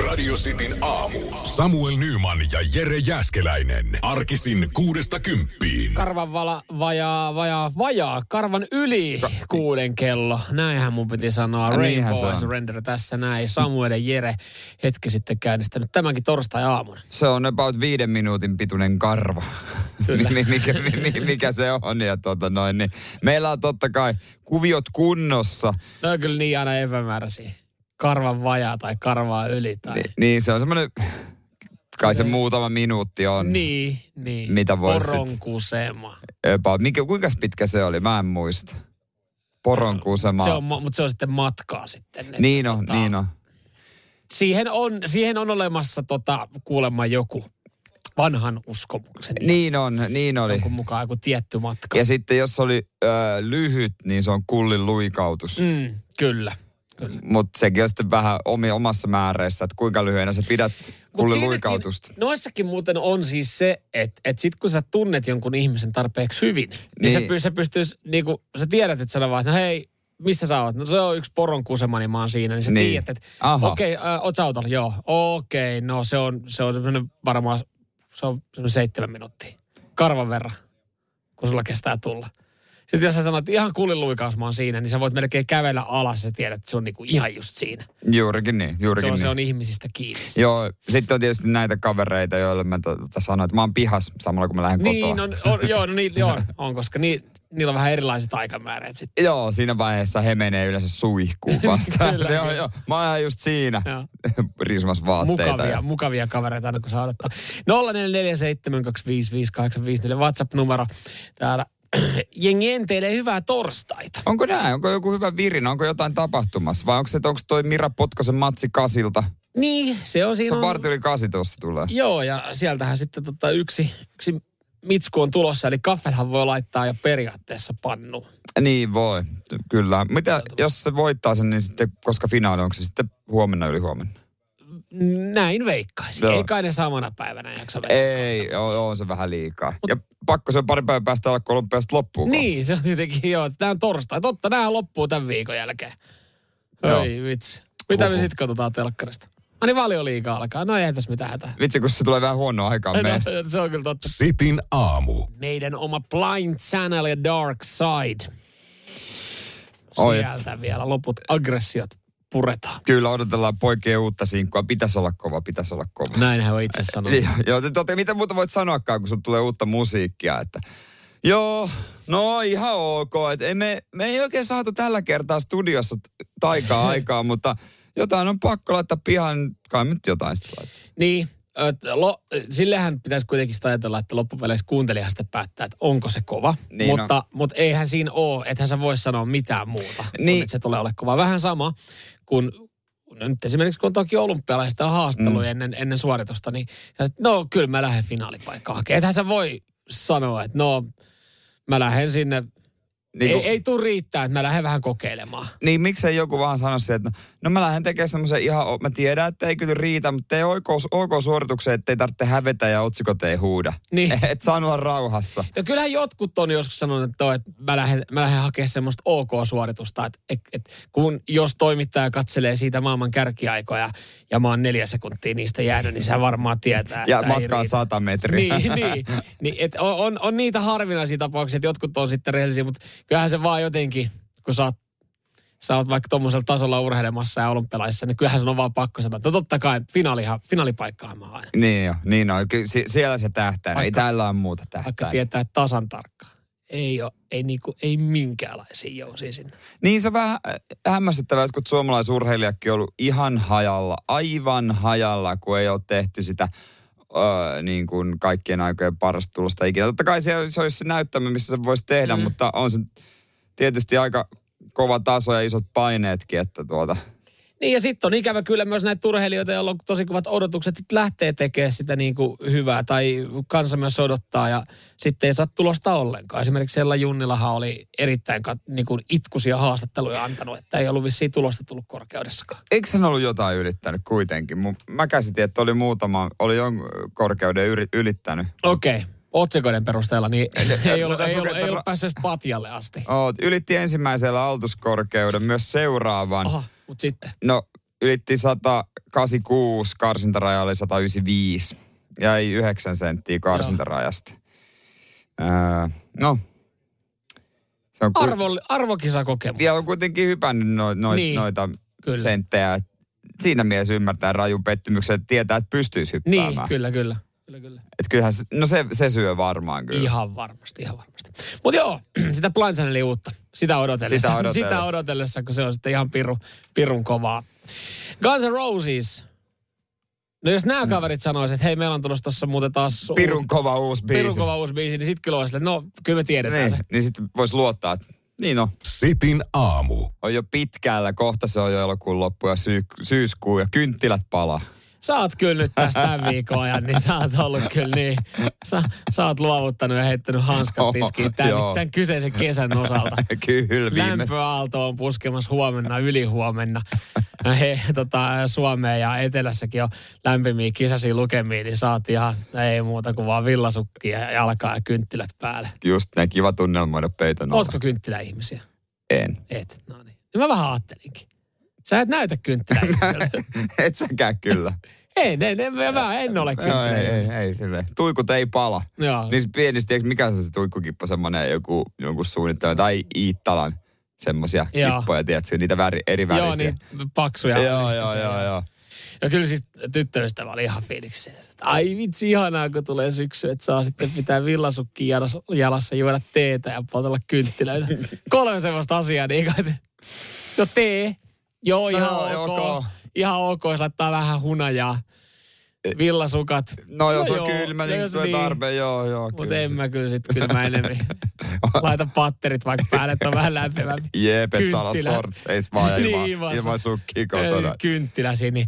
Radio Cityn aamu. Samuel Nyman ja Jere Jäskeläinen. Arkisin kuudesta kymppiin. Karvan vala, vajaa, vajaa, vajaa, karvan yli kuuden kello. Näinhän mun piti sanoa. Ja Rainbow on. Surrender tässä näin. Samuel ja Jere hetki sitten käynnistänyt tämänkin torstai-aamuna. Se on about viiden minuutin pituinen karva. Kyllä. Mikä, mi- mikä se on. Ja tota noin, niin meillä on totta kai kuviot kunnossa. Ne on kyllä niin aina epämääräisiä. Karvan vajaa tai karvaa yli tai... Ni, niin se on semmoinen, kai se muutama minuutti on. Niin, niin. Mitä vois Poron kusema. Mikä, kuinka pitkä se oli? Mä en muista. Poron kusema. Se on, mutta se on sitten matkaa sitten. että Niin on, tota, niin on. Siihen on, siihen on olemassa tota, kuulemma joku vanhan uskomuksen. Niin on, niin oli. Jonkun mukaan joku tietty matka. Ja sitten jos oli äh, lyhyt, niin se on kullin luikautus. Mm, kyllä. Mutta sekin on sitten vähän omi, omassa määreissä, että kuinka lyhyenä sä pidät siinäkin- luikautusta. Noissakin muuten on siis se, että et sit kun sä tunnet jonkun ihmisen tarpeeksi hyvin, niin, Niin. Se, py, se pystyisi, niinku, sä tiedät, että sä vaan, että no hei, missä sä oot? No se on yksi poron kusema, niin mä oon siinä. Niin sä Niin. tiedät, että okei, okay, äh, oot sä autolla? Joo. Okei, okay, no se on, se on semmoinen varmaan, se on seitsemän minuuttia. Karvan verran, kun sulla kestää tulla. Sitten jos sä sanot, että ihan kulliluikaus mä oon siinä, niin sä voit melkein kävellä alas ja tiedät, että se on niinku ihan just siinä. Juurikin niin, Se juurikin on, niin. se on ihmisistä kiinni. se. Joo, sitten on tietysti näitä kavereita, joille mä tota sanoin, että mä oon pihas samalla kun mä lähden Niin, kotoa. on, on, joo, no niin, joo, on, koska ni, niillä on vähän erilaiset aikamäärät sitten. Joo, siinä vaiheessa he menee yleensä suihkuun vasta. Kyllä, joo, kyllä. joo, mä oon ihan just siinä. Rismas vaatteita. Mukavia, ja- mukavia kavereita aina kun saa odottaa. 0447255854 WhatsApp-numero täällä. Jengi enteilee hyvää torstaita. Onko näin? Onko joku hyvä virinä? Onko jotain tapahtumassa? Vai onko se, onko toi Mira Potkosen matsi kasilta? Niin, se on Se siinä. on on- varti yli kasi tuossa tulee. Joo, ja sieltähän sitten tota yksi, yksi mitsku on tulossa, eli kaffethan voi laittaa jo periaatteessa pannuun. Niin voi, kyllä. Mitä, jos se voittaa sen, niin sitten, koska finaali, onko se sitten huomenna yli huomenna? Näin veikkaisin. Joo. Ei kai ne samana päivänä jaksa veikkaa. Ei, on, on se vähän liikaa. Ja pakko se on pari päivän päästä alkaa olympiasta loppuun. Niin, se on tietenkin joo. Tämä on torstai. Totta, nämä loppuu tämän viikon jälkeen. Ei vitsi. Mitä me Huhhuh. sitten katsotaan telkkarista? Ai niin valioliiga alkaa. No ei tässä mitään hätää. Vitsi, kun se tulee vähän huonoa aikaa No, meidän. se on kyllä totta. Sitin aamu. Meidän oma Blind Channel ja Dark Side. Oi. Sieltä vielä loput aggressiot puretaan. Kyllä odotellaan poikien uutta sinkkua. Pitäisi olla kova, pitäisi olla kova. Näinhän voi itse sanoa. Joo, joo totta, mitä muuta voit sanoakaan, kun sun tulee uutta musiikkia, että Joo, no ihan ok. Et ei me, me ei oikein saatu tällä kertaa studiossa taikaa aikaa, mutta jotain on pakko laittaa pihan. Kai nyt jotain sitten laittaa. Niin, lo, sillehän pitäisi kuitenkin sitä ajatella, että loppupeleissä kuuntelijahan sitten päättää, että onko se kova. Niin mutta, mutta eihän siinä ole, ethän sä voi sanoa mitään muuta, niin. Kun se tulee ole kova. Vähän sama kuin no nyt esimerkiksi kun on toki olympialaista haastattelu mm. ennen, ennen suoritusta, niin ja sit, no kyllä mä lähden finaalipaikkaan hakemaan. Ethän sä voi sanoa, että no mä lähden sinne, Niin, ei, kun- ei tule riittää, että mä lähden vähän kokeilemaan. Niin miksei joku vaan sano se, että no, no mä lähden tekemään semmoisen ihan, mä tiedän, että ei kyllä riitä, mutta tee OK, OK suorituksen, ettei tarvitse hävetä ja otsikot ei huuda. Niin. Et saa olla rauhassa. Ja kyllähän jotkut on joskus sanonut, että, toi, että mä, lähden, mä lähden hakemaan semmoista OK-suoritusta, että, että, että kun jos toimittaja katselee siitä maailman kärkiaikoja ja mä oon neljä sekuntia niistä jäänyt, niin se varmaan tietää. Ja ei matkaa. 100 metriä. Niin, niin. niin että on, on, on, niitä harvinaisia tapauksia, että jotkut on sitten rehellisiä, mutta kyllähän se vaan jotenkin, kun sä oot, sä oot vaikka tuommoisella tasolla urheilemassa ja olympialaisissa, niin kyllähän se on vaan pakko sanoa, että no totta kai finaalihan, finaalipaikkahan mä haen. Niin jo, niin on. Ky- si- siellä se tähtää. Ei Vaikka- täällä on muuta Vaikka tähtää. tietää tasan tarkkaan. Ei, ole, ei, niinku, ei minkäänlaisia jousia sinne. Niin se on vähän äh, hämmästyttävää, että kun suomalaisurheilijakin on ollut ihan hajalla, aivan hajalla, kun ei ole tehty sitä öö, niin kuin kaikkien aikojen parasta tulosta ikinä. Totta kai se, se olisi se näyttämä, missä se voisi tehdä, mm. mutta on se tietysti aika kova taso ja isot paineetkin, että tuota, Niin ja sitten on ikävä kyllä myös näitä urheilijoita, joilla on tosi kovat odotukset, että lähtee tekemään sitä niin kuin hyvää tai kansa myös odottaa ja sitten ei saa tulosta ollenkaan. Esimerkiksi Sella Junnilahan oli erittäin kat, niin kuin itkuisia haastatteluja antanut, että ei ollut vissiin tulosta tullut korkeudessakaan. eikö sen ollut jotain ylittänyt kuitenkin? Mä käsitin, että oli muutama, oli jonkun korkeuden yri, ylittänyt. Okei, okay. otsikoiden perusteella niin ei, ollut, ei, ollut, ei ollut päässyt patjalle asti. Oot, ylitti ensimmäisellä altuskorkeuden, myös seuraavan. Aha, mutta sitten. No, ylitti 186, karsintaraja oli 195. Jäi 9 senttiä karsintarajasta. Öö, no, se on ku- Arvo, arvokisakokemus. vielä on kuitenkin hypännyt no, no, Niin, noita kyllä. senttejä. Siinä mielessä ymmärtää rajun pettymyksen, että tietää, että pystyisi hyppäämään. Niin, kyllä, kyllä. Kyllä, kyllä. Et kyllähän, se- no se, se syö varmaan kyllä. Ihan varmasti, ihan varmasti. Mutta joo, sitä Blind Channelia uutta. Sitä odotellessa. Sitä odotellessa. sitä odotellessa, kun se on sitten ihan piru, pirun kovaa. Guns N' Roses. No jos nämä kaverit sanoisivat, että hei, meillä on tulossa tuossa muuten taas... Pirun kova uusi biisi. pirun kova uusi biisi, niin sitten kyllä olisi, että no kyllä me tiedetään niin, se. niin sitten voisi luottaa, että niin no, Sitin aamu. on jo pitkällä, kohta se on jo elokuun loppu ja syy, syyskuu ja kynttilät palaa. Sä oot kyllä nyt tästä tämän viikon ajan, niin sä oot ollut kyllä niin. Sä, sä oot luovuttanut ja heittänyt hanskat tiskiin tämän, Joo. tämän kyseisen kesän osalta. Kyllä, viime, Lämpöaalto on puskemassa huomenna, ylihuomenna. He, tota, Suomeen ja etelässäkin on lämpimiä kisaisia lukemia, niin saat ihan ei muuta kuin vaan villasukkia ja jalkaa ja kynttilät päälle. just näin kiva tunnelmoida peiton. Ootko kynttiläihmisiä? En. Et, no niin. Mä vähän ajattelinkin. Sä et näytä kynttiläihmiseltä. Et säkään kyllä. ei, ne, ne, mä, en ole Joo, ei, kynttiläihminen. ei, ei, silleen. Tuikut ei pala. Joo. Niissä pienissä, tiedätkö, mikä se, se tuikkukippo, semmoinen joku, joku suunnittelu, tai Iittalan semmoisia Joo. kippoja, tiedätkö, niitä väri, eri Joo, värisiä. niin paksuja. joo, joo, joo, joo. Ja kyllä siis tyttöystävä oli ihan fiiliksi. Ai vitsi, ihanaa kun tulee syksy, että saa sitten pitää villasukki jalassa, jalassa juoda teetä ja poltella kynttilöitä. Kolme semmoista asiaa, niin kuin, että no tee, joo ihan No, ok. ok. Ihan ok, jos laittaa vähän hunajaa. Villasukat. No jos on joo, kylmä, no niin tulee tarve, joo, joo. Mutta en mä kyllä sit, kyllä mä enemmän laita patterit vaikka päälle, että on vähän lämpimämpi. Jep, et saa olla sortseis vaan ja ilman, Niin, vaan ilman sukkia kotona. Kynttilä siinä, niin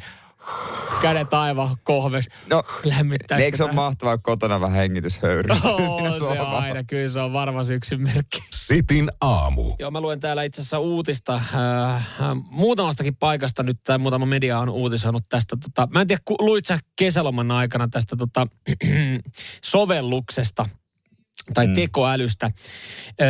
kädet aivan kohves. No, Lämmittää. eikö se ole mahtavaa kotona vähän hengityshöyrystä Oo, siinä se on aina, kyllä se on varma syksyn merkki. Sitin aamu. Joo, mä luen täällä itse asiassa uutista. Äh, äh, muutamastakin paikasta nyt tämä muutama media on uutisoinut tästä. Tota, mä en tiedä, ku- luit sä kesäloman aikana tästä tota, sovelluksesta tai mm. tekoälystä,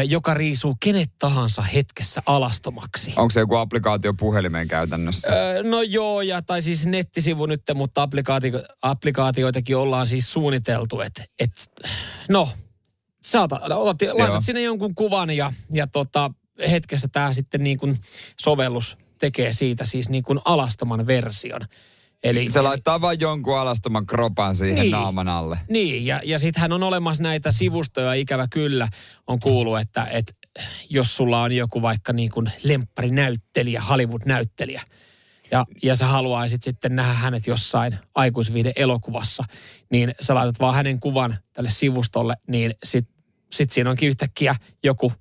joka riisuu kenet tahansa hetkessä alastomaksi. Onko se joku applikaatio puhelimeen käytännössä? Öö, no joo, ja, tai siis nettisivu nyt, mutta applikaatio, applikaatioitakin ollaan siis suunniteltu, että et, no, saata, otat, laitat sinne jonkun kuvan ja, ja tota, hetkessä tämä sitten niin kuin sovellus tekee siitä siis niin kuin alastoman version. Eli, Se laittaa vain jonkun alastoman kropan siihen Niin. naaman alle. Niin, ja, ja sittenhän on olemassa näitä sivustoja, ikävä kyllä, on kuullut, että, että jos sulla on joku vaikka niin kuin lempparinäyttelijä, Hollywood-näyttelijä, ja, ja sä haluaisit sitten nähdä hänet jossain aikuisviiden elokuvassa, niin sä laitat vaan hänen kuvan tälle sivustolle, niin sit, sit siinä onkin yhtäkkiä joku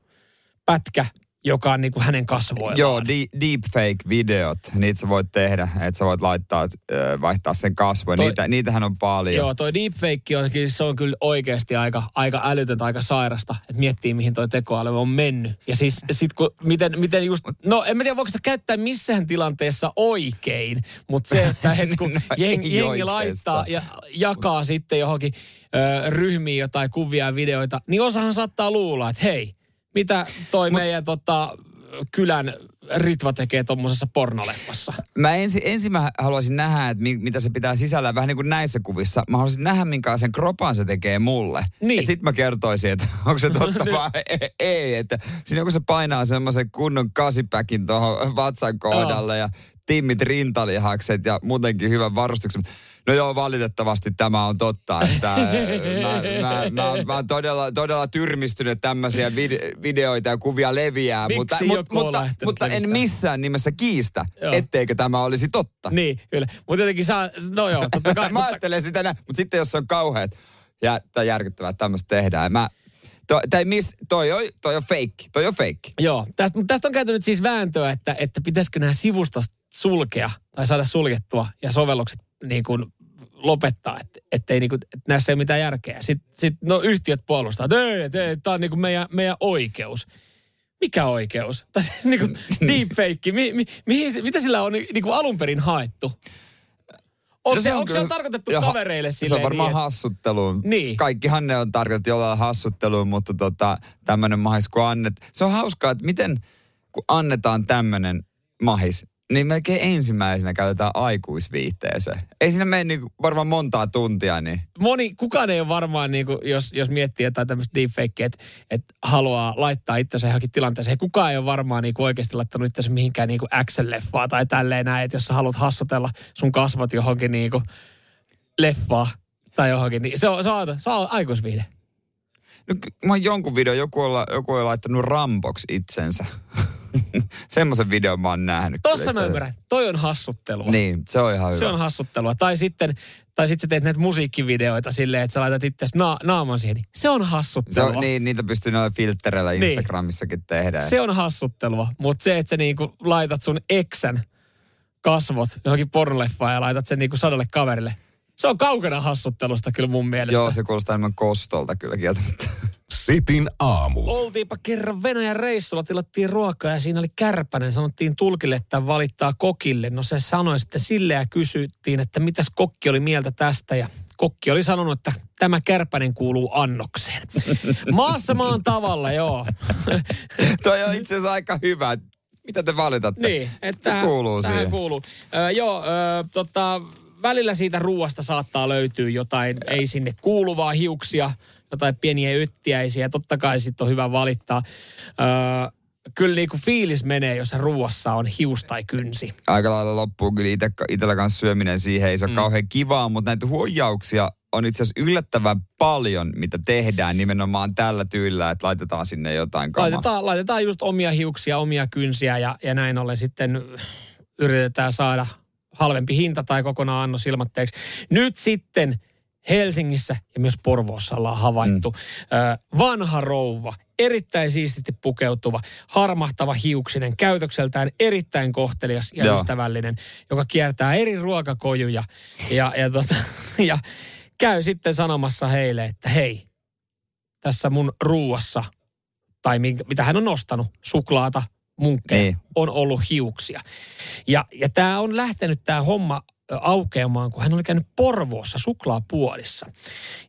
pätkä, joka on niin kuin hänen kasvoillaan. Joo, di- deepfake-videot, niitä sä voit tehdä, että sä voit laittaa, vaihtaa sen kasvoja. Toi- Niitä, niitähän on paljon. Joo, toi deepfake on, se on kyllä oikeasti aika, aika älytöntä, aika sairasta, että miettii, mihin toi tekoäly on mennyt. Ja siis sit kun, miten, miten just, no en mä tiedä, voiko sitä käyttää missään tilanteessa oikein, mutta se, että et kun No jeng, jengi oikeastaan. laittaa ja jakaa sitten johonkin ö, ryhmiin jotain kuvia ja videoita, niin osahan saattaa luulla, että hei, mitä toi Mut, meidän tota, kylän Ritva tekee tuommoisessa pornoleffassa. Mä ensin, ensin mä haluaisin nähdä, että mi, mitä se pitää sisällä, vähän niin kuin näissä kuvissa. Mä haluaisin nähdä, minkälaisen kropan se tekee mulle. Niin. Ja sit mä kertoisin, että onko se totta vai ei, ei. Että siinä kun se painaa semmoisen kunnon kasipäkin tuohon vatsan kohdalle ja timmit rintalihakset ja muutenkin hyvän varustuksen. No joo, valitettavasti tämä on totta. Että äh, mä, mä, mä, mä oon todella, todella tyrmistynyt, että tämmöisiä vide- videoita ja kuvia leviää. Miksi mutta, mutta, lähtenyt mutta en missään nimessä kiistä, Joo. etteikö tämä olisi totta. Niin, kyllä. Mutta jotenkin saa, no joo, totta kai. mä mutta, ajattelen sitä näin, mutta sitten jos on kauheat ja, tai järkyttävää, että tämmöistä tehdään. Mä, to, tai miss, toi, on, toi on fake, toi on fake. Joo, tästä, mutta tästä on käyty nyt siis vääntöä, että, että pitäisikö nämä sivusta sulkea tai saada suljettua ja sovellukset niin kuin lopettaa, että ettei niin kuin, että näissä ei ole mitään järkeä. Sitten sit, no yhtiöt puolustaa, että ei, tämä on niin kuin meidän, meidän oikeus. Mikä oikeus? Tai siis niin kuin deepfake, mi, mi, mihin, se- mitä sillä on niin kuin alun perin haettu? Onko No se, on onko se kyllä- tarkoitettu Joo, kavereille Se silleen on varmaan niin, hassutteluun. Niin. Kaikkihan ne on tarkoitettu jollain hassutteluun, mutta tota, tämmöinen mahis kun annet. Se on hauskaa, että miten kun annetaan tämmöinen mahis, niin melkein ensimmäisenä käytetään aikuisviihteeseen. Ei siinä mene niin varmaan montaa tuntia, niin... Moni, kukaan ei ole varmaan, niin kuin, jos, jos miettii jotain tämmöistä deepfakea, että, että haluaa laittaa itsensä johonkin tilanteeseen. Kukaan ei ole varmaan niin kuin oikeasti laittanut itsensä mihinkään niin Action-leffaa tai tälleen näin, että jos sä haluat hassotella sun kasvot johonkin niin kuin leffaa tai johonkin, niin se on, se on, se on aikuisviihde. No, mä oon jonkun video, joku on, joku on laittanut Rambox itsensä. Semmoisen videon mä oon nähnyt. Tossa mä ymmärrän. Toi on hassuttelua. Niin, se on ihan hyvä. Se on hassuttelua. Tai sitten, tai sitten sä teet näitä musiikkivideoita silleen, että sä laitat itse na- naaman siihen. Se on hassuttelua. Se on, niin, niitä pystyy noilla filtreillä niin. Instagramissakin tehdä. Se on hassuttelua. Mutta se, että sä niinku laitat sun eksän kasvot johonkin pornoleffaan ja laitat sen niinku sadalle kaverille. Se on kaukana hassuttelusta kyllä mun mielestä. Joo, se kuulostaa enemmän kostolta kyllä kieltämättä. Sitin aamu. Oltiinpa kerran Venäjän reissulla, tilattiin ruokaa ja siinä oli kärpänen. Sanottiin tulkille, että valittaa kokille. No se sanoi sitten sille ja kysyttiin, että mitäs kokki oli mieltä tästä ja kokki oli sanonut, että tämä kärpänen kuuluu annokseen. Maassa maan tavalla, joo. Toi on itse asiassa aika hyvä. Mitä te valitatte? Niin, että se kuuluu tähän siihen. kuuluu. Ö, joo, ö, tota, välillä siitä ruoasta saattaa löytyä jotain ei sinne kuuluvaa hiuksia, jotain pieniä yttiäisiä. Totta kai sitten on hyvä valittaa. Ö, kyllä niinku fiilis menee, jos ruuassa on hius tai kynsi. Aika lailla loppuu kyllä ite, itellä kanssa syöminen siihen. Ei se ole mm. kauhean kivaa, mutta näitä huijauksia on itse asiassa yllättävän paljon, mitä tehdään nimenomaan tällä tyylillä, että laitetaan sinne jotain kamaa. Laitetaan, laitetaan just omia hiuksia, omia kynsiä ja, ja näin ollen sitten yritetään saada halvempi hinta tai kokonaan annos ilmatteeksi. Nyt sitten Helsingissä ja myös Porvoossa ollaan havaittu mm. ö, vanha rouva, erittäin siististi pukeutuva, harmahtava hiuksinen, käytökseltään erittäin kohtelias ja Joo. ystävällinen, joka kiertää eri ruokakojuja ja, ja, tota, ja käy sitten sanomassa heille, että hei, tässä mun ruuassa, tai minkä, mitä hän on nostanut, suklaata, munkkeja, Niin. on ollut hiuksia. Ja, ja tämä on lähtenyt tämä homma aukeamaan, kun hän oli käynyt Porvoossa suklaapuodissa.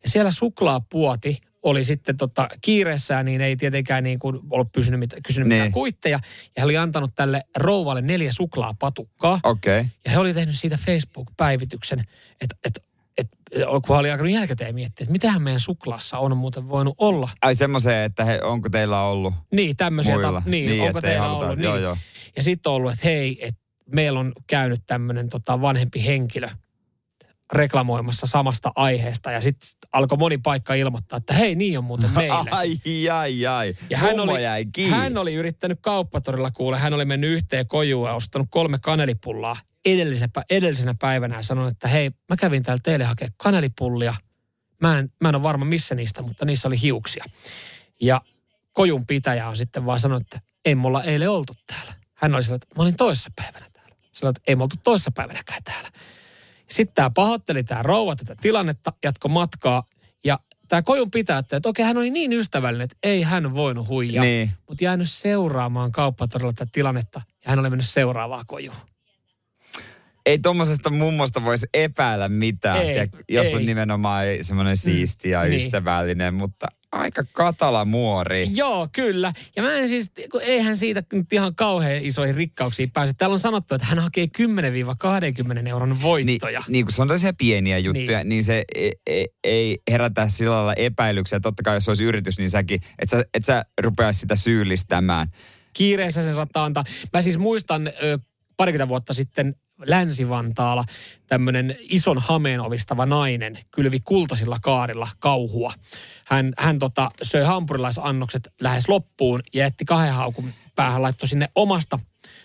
Ja siellä suklaapuoti oli sitten tota, kiireessään, niin ei tietenkään niin kuin ollut pysynyt mit, kysynyt mitään Niin. kuitteja. Ja hän oli antanut tälle rouvalle neljä suklaapatukkaa. Okei. Okay. Ja he oli tehnyt siitä Facebook-päivityksen, että, että, että kun hän oli alkanut jälkikäteen miettiä, että mitähän meidän suklaassa on muuten voinut olla. Ai semmoiseen, että he, onko teillä ollut Niin, tämmöisiä. Ta- niin, onko ettei teillä haluta- ollut? Joo, niin. joo. Ja sitten on ollut, että hei, että meillä on käynyt tämmöinen tota vanhempi henkilö reklamoimassa samasta aiheesta. Ja sitten alkoi moni paikka ilmoittaa, että hei, niin on muuten meille. Ai, ai, ai. Ja hän Mummo oli, jäi kiinni. hän oli yrittänyt kauppatorilla kuule, hän oli mennyt yhteen kojuun ja ostanut kolme kanelipullaa edellisenä, edellisenä päivänä ja sanonut, että hei, mä kävin täällä teille hakea kanelipullia. Mä en, mä en ole varma missä niistä, mutta niissä oli hiuksia. Ja kojun pitäjä on sitten vaan sanonut, että ei mulla eilen oltu täällä. Hän oli sanonut, että mä olin toissa päivänä Sanoi, että ei me oltu toissa päivänäkään täällä. Sitten tämä pahoitteli tämä rouva tätä tilannetta, jatko matkaa ja tämä kojun pitää, että okei, hän oli niin ystävällinen, että ei hän voinut huijaa. Niin. Mutta jäänyt seuraamaan kauppatorilla tätä tilannetta ja hän oli mennyt seuraavaa kojuun. Ei tuommoisesta mummosta voisi epäillä mitään, Ei, ja jos ei. on nimenomaan semmoinen siisti ja niin. ystävällinen, mutta aika katala muori. Joo, kyllä. Ja mä en siis, kun eihän siitä nyt ihan kauhean isoihin rikkauksiin pääse. Täällä on sanottu, että hän hakee 10-20 euron Niin, voittoja. niin kun se on tällaisia pieniä juttuja, niin, niin se ei, ei, ei herätä sillä lailla epäilyksiä. Totta kai jos olisi yritys, niin säkin, että sä, et sä rupeaisi sitä syyllistämään. Kiireessä sen saattaa antaa. Mä siis muistan parikymmentä vuotta sitten Länsi-Vantaalla tämmöinen ison hameen ovistava nainen kylvi kultasilla kaarilla kauhua. Hän, hän tota, söi hampurilaisannokset lähes loppuun ja jätti kahden haukun päähän, laittoi sinne omasta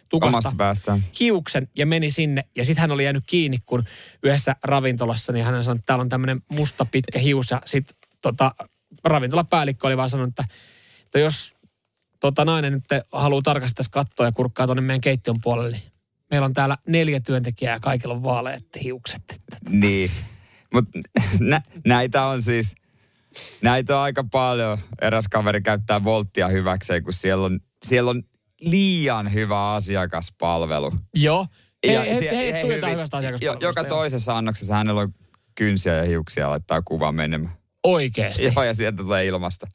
tukasta Omasta päästään. hiuksen ja meni sinne. Ja sitten hän oli jäänyt kiinni, kun yhdessä ravintolassa, niin hän sanoi, että täällä on tämmöinen musta pitkä hius. Ja sitten tota, ravintolapäällikkö oli vaan sanonut, että, että jos tota, nainen nyt haluaa tarkasti tässä katsoa ja kurkkaa tuonne meidän keittiön puolelle, niin meillä on täällä neljä työntekijää ja kaikilla on vaaleat hiukset. Niin. Mutta nä, näitä on siis, näitä on aika paljon. Eräs kaveri käyttää volttia hyväkseen, kun siellä on, siellä on liian hyvä asiakaspalvelu. joo. Hei, Ja hei, sie- hei, he hei hyvin- hyvästä jo, asiakaspalvelusta. Joka joo. toisessa annoksessa hänellä on kynsiä ja hiuksia laittaa kuva menemään. Oikeesti. Joo, ja sieltä tulee ilmasta.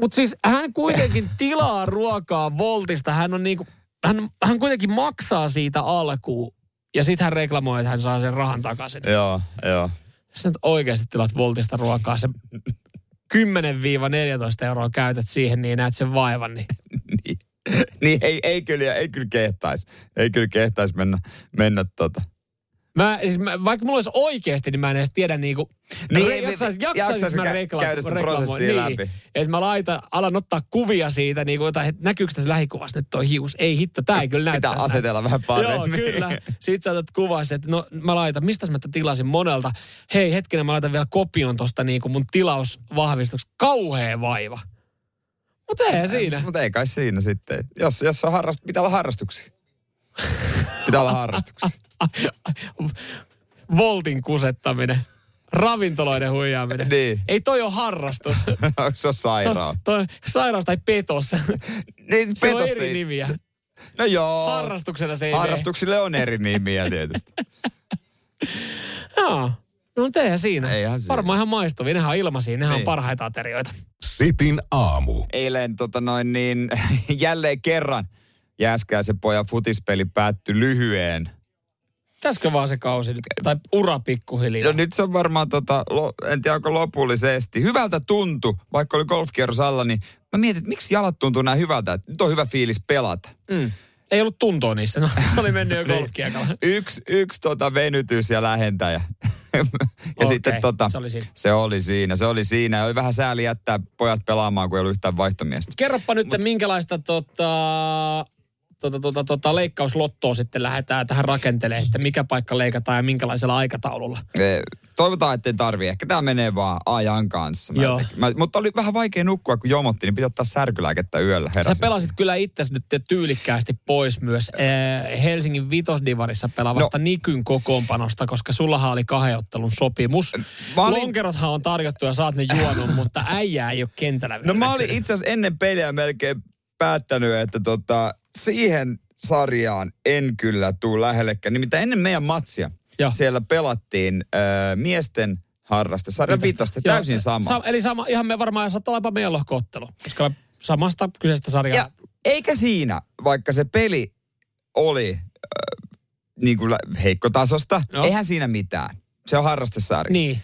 Mutta siis hän kuitenkin tilaa ruokaa Voltista. Hän on niinku, hän, hän kuitenkin maksaa siitä alkuun ja sitten hän reklamoi, että hän saa sen rahan takaisin. Joo, joo. Jos sä nyt oikeasti tilat Voltista ruokaa, se 10-14 euroa käytät siihen, niin näet sen vaivan, niin niin, niin ei, ei, kyllä, ei kyllä kehtaisi. Ei kyllä kehtaisi mennä, mennä tota. Mä, siis mä, vaikka mulla olisi oikeasti, niin mä en edes tiedä niinku, Niin, re, jaksais, niin, jaksais, jaksais mä rekla- käydä sitä prosessia niin, läpi. Että mä laitan, alan ottaa kuvia siitä, niin kuin, että näkyykö tässä lähikuvassa nyt toi hius. Ei hitto, tää ei kyllä näytä. Pitää asetella vähän paremmin. Joo, kyllä. Sitten sä otat kuvassa, että no mä laitan, mistä mä tilasin monelta. Hei, hetkinen, mä laitan vielä kopion tosta niin kuin mun tilausvahvistuksesta. Kauhea vaiva. Mutta eihän siinä. Mutta ei kai siinä sitten. Jos, jos on harrast, pitää olla harrastuksia. Pitää olla harrastuksia. Voltin kusettaminen. Ravintoloiden huijaaminen. Niin. Ei toi ole harrastus. se on sairaan. toi sairaus tai petos. Niin, Se on petos eri siitä. nimiä. No joo. Harrastuksena se ei Harrastuksille on eri nimiä tietysti. mene. Joo. No mutta eihän siinä. Eihän siinä. Varmaan ihan maistuvia. Nehän on ilmaisia. Nehän Niin. on parhaita aterioita. Sitin aamu. Eilen tota noin niin, jälleen kerran Jääskäisen pojan futispeli päättyi lyhyeen. Pitäisikö vaan se kausi nyt? Tai ura pikkuhiljaa. No nyt se on varmaan, tota, en tiedä onko lopullisesti. Hyvältä tuntui, vaikka oli golfkierros alla, niin mä mietin, että miksi jalat tuntuu näin hyvältä, että nyt on hyvä fiilis pelata. Mm. Ei ollut tuntoa niissä. No, se oli mennyt jo Niin. golfkiekalla. Yksi, yksi tota venytys ja lähentäjä. ja Okei, sitten tota, se oli siinä. se oli siinä, se oli siinä. Ja oli vähän sääli jättää pojat pelaamaan, kun ei ollut yhtään vaihtomiestä. Kerropa nyt, Mut... minkälaista tota, tota, tota, tota, leikkauslottoa sitten lähdetään tähän rakentelemaan, että mikä paikka leikataan ja minkälaisella aikataululla. Eh, Toivotaan, ettei tarvi. Ehkä tämä menee vaan ajan kanssa. Mä Joo. Mä, mutta oli vähän vaikea nukkua, kun jomotti, niin piti ottaa särkylääkettä yöllä. Sä Heräsin. pelasit kyllä itsesi nyt tyylikkäästi pois myös eh, Helsingin vitosdivarissa pelaavasta no. Nikyn kokoonpanosta, koska sullahan oli kahdenottelun sopimus. Mä olin- Lonkerothan on tarjottu ja saat ne juonut, mutta äijää ei ole kentällä No mä olin itse asiassa ennen peliä melkein päättänyt, että tota, siihen sarjaan en kyllä tuu lähellekään. Nimittäin ennen meidän matsia Joo. siellä pelattiin äh, miesten harraste, sarja viitosta, täysin sama. Sa- eli sama, ihan me varmaan saattaa olla meidän lohkoottelu, koska me samasta kyseisestä sarjaa. Ja eikä siinä, vaikka se peli oli äh, niin kuin heikkotasosta, Joo. eihän siinä mitään. Se on harrastesarja. Niin.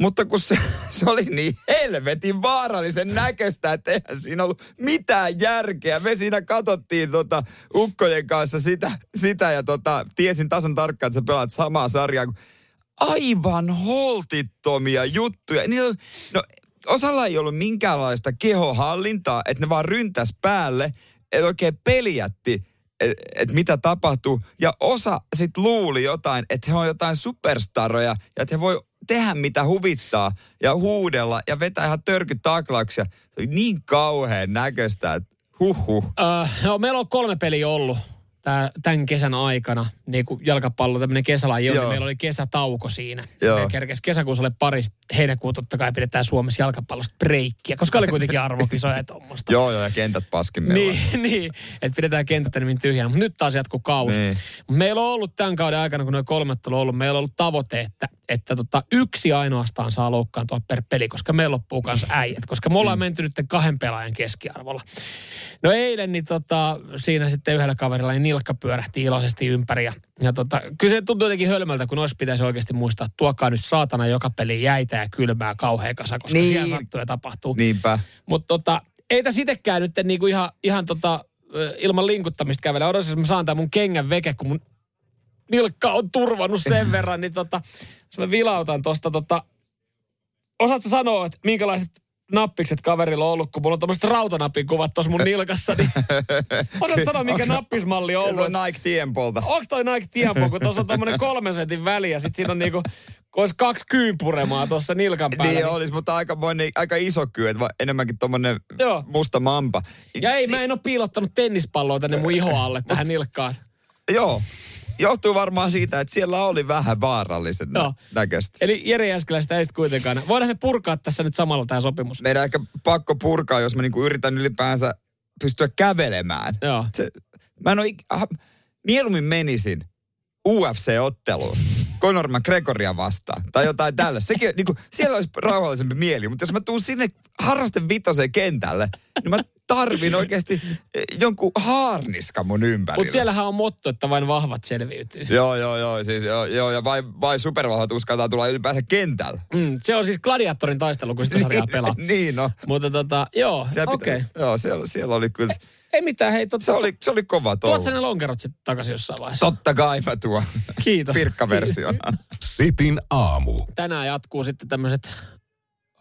Mutta kun se, se oli niin helvetin vaarallisen näköistä, että eihän siinä ollut mitään järkeä. Me siinä katsottiin tota ukkojen kanssa sitä, sitä ja tota, tiesin tasan tarkkaan, että sä pelaat samaa sarjaa. Aivan holtittomia juttuja. Niillä, no, osalla ei ollut minkäänlaista kehohallintaa, että ne vaan ryntäs päälle, että oikein peliätti, että et mitä tapahtuu. Ja osa sit luuli jotain, että he on jotain superstaroja ja että he voi tehdä mitä huvittaa ja huudella ja vetää ihan törkytaklauksia. Se oli niin kauhean näköistä, että huhhuh. Öö, no, meillä on kolme peliä ollut tää, tämän kesän aikana, niin kuin jalkapallo, tämmöinen kesälaji on, niin meillä oli kesätauko siinä. Joo. Kerkes kesäkuussa oli paris, heinäkuun totta kai pidetään Suomessa jalkapallosta breikkiä, koska oli kuitenkin arvokisoja ja tuommoista. Joo, joo, ja kentät paskimmilla. Niin, niin, että pidetään kentät enemmän tyhjänä. Mutta nyt taas jatkuu kausi. Niin. Meillä on ollut tämän kauden aikana, kun noin kolmet on ollut, meillä on ollut tavoite, että, että tota, yksi ainoastaan saa loukkaantua per peli, koska meillä loppuu kanssa äijät. Koska me ollaan menty nyt kahden pelaajan keskiarvolla. No eilen niin tota, siinä sitten yhdellä kaverilla niin nilkka pyörähti iloisesti ympäri. Ja, ja tota, kyllä se tuntuu jotenkin hölmöltä, kun olisi pitäisi oikeasti muistaa, että tuokaa nyt saatana joka peli jäitä ja kylmää kauhea kasa, koska Niin. siellä sattuu ja tapahtuu. Niinpä. Mutta tota, ei tässä itsekään nyt niinku ihan, ihan tota, ilman linkuttamista kävellä. Odotas, jos mä saan tämän mun kengän veke, kun mun nilkka on turvannut sen verran, niin tota, jos mä vilautan tosta tota, osaatko sanoa, että minkälaiset nappikset kaverilla on ollut, kun mulla on tämmöiset rautanapin kuvat tuossa mun nilkassa, niin osaatko sanoa, mikä Onks- nappismalli on ollut? Nike Tiempolta. Onko toi Nike Tiempo, kun tuossa on tommonen kolmen sentin väli ja sit siinä on niinku, kun olisi kaksi kyynpuremaa tuossa nilkan päällä. Niin olisi, mutta aika, moni, aika iso kyy, että enemmänkin tommonen Joo. musta mampa. Ja ei, mä en ole piilottanut tennispalloa tänne mun iho alle tähän nilkkaan. Joo. Johtuu varmaan siitä, että siellä oli vähän vaarallisen nä- näköistä. Eli Jere Jääskeläistä ei sitten kuitenkaan. Voidaan me purkaa tässä nyt samalla tämä sopimus. Meidän ehkä pakko purkaa, jos mä niinku yritän ylipäänsä pystyä kävelemään. Joo. Se, mä en ole, ik- ah, mieluummin menisin UFC-otteluun. Conor McGregoria vastaan tai jotain tällaista. Sekin, niin kuin, siellä olisi rauhallisempi mieli, mutta jos mä tuun sinne harrasten vitoseen kentälle, niin mä tarvin oikeasti eh, jonkun haarniska mun ympärillä. Mutta siellähän on motto, että vain vahvat selviytyy. Joo, joo, joo. Siis, joo, joo ja vain, vain supervahvat uskaltaa tulla ylipäänsä kentällä. Mm, se on siis gladiattorin taistelu, kun sitä sarjaa pelaa. niin, no. Mutta tota, joo, okei. pitä- Joo, siellä, siellä oli kyllä, Ei mitään, hei, tota, se oli, se oli kova touhu. tuot sä ne lonkerot sitten takaisin jossain vaiheessa. Totta kai mä tuon. Kiitos. Pirkkaversiona. Sitin aamu. Tänään jatkuu sitten tämmöiset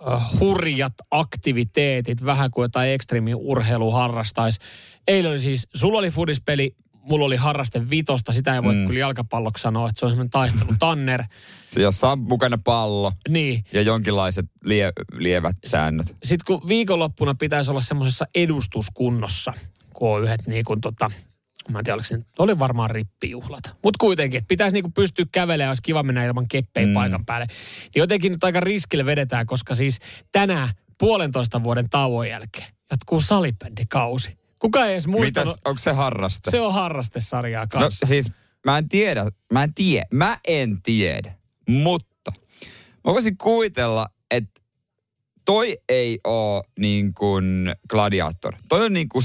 uh, hurjat aktiviteetit, vähän kuin jotain ekstriimin urheilu harrastaisi. Eilen oli siis, sulla oli fudispeli, mulla oli harraste vitosta, sitä ei voi mm. kyllä jalkapalloksi sanoa, että se on semmoinen taistelu tanner. Se, jossa on mukana pallo Niin, ja jonkinlaiset lie, lievät säännöt. sitten kun viikonloppuna pitäisi olla semmoisessa edustuskunnossa, kun on yhdet niin kuin tota, mä en tiedä, oliko se nyt, oli varmaan rippijuhlat. Mutta kuitenkin, että pitäisi niinku pystyä kävelemään, olisi kiva mennä ilman keppejä mm. paikan päälle. Niin jotenkin nyt aika riskille vedetään, koska siis tänään puolentoista vuoden tauon jälkeen jatkuu salibändikausi. Kuka ei edes muistanut, Mitäs, onko se harraste? se on harrastesarjaa no kanssa. siis, mä en tiedä, mä en tiedä, mä en tiedä, mutta mä voisin kuvitella, että toi ei oo niin kuin gladiator. Toi on niin kuin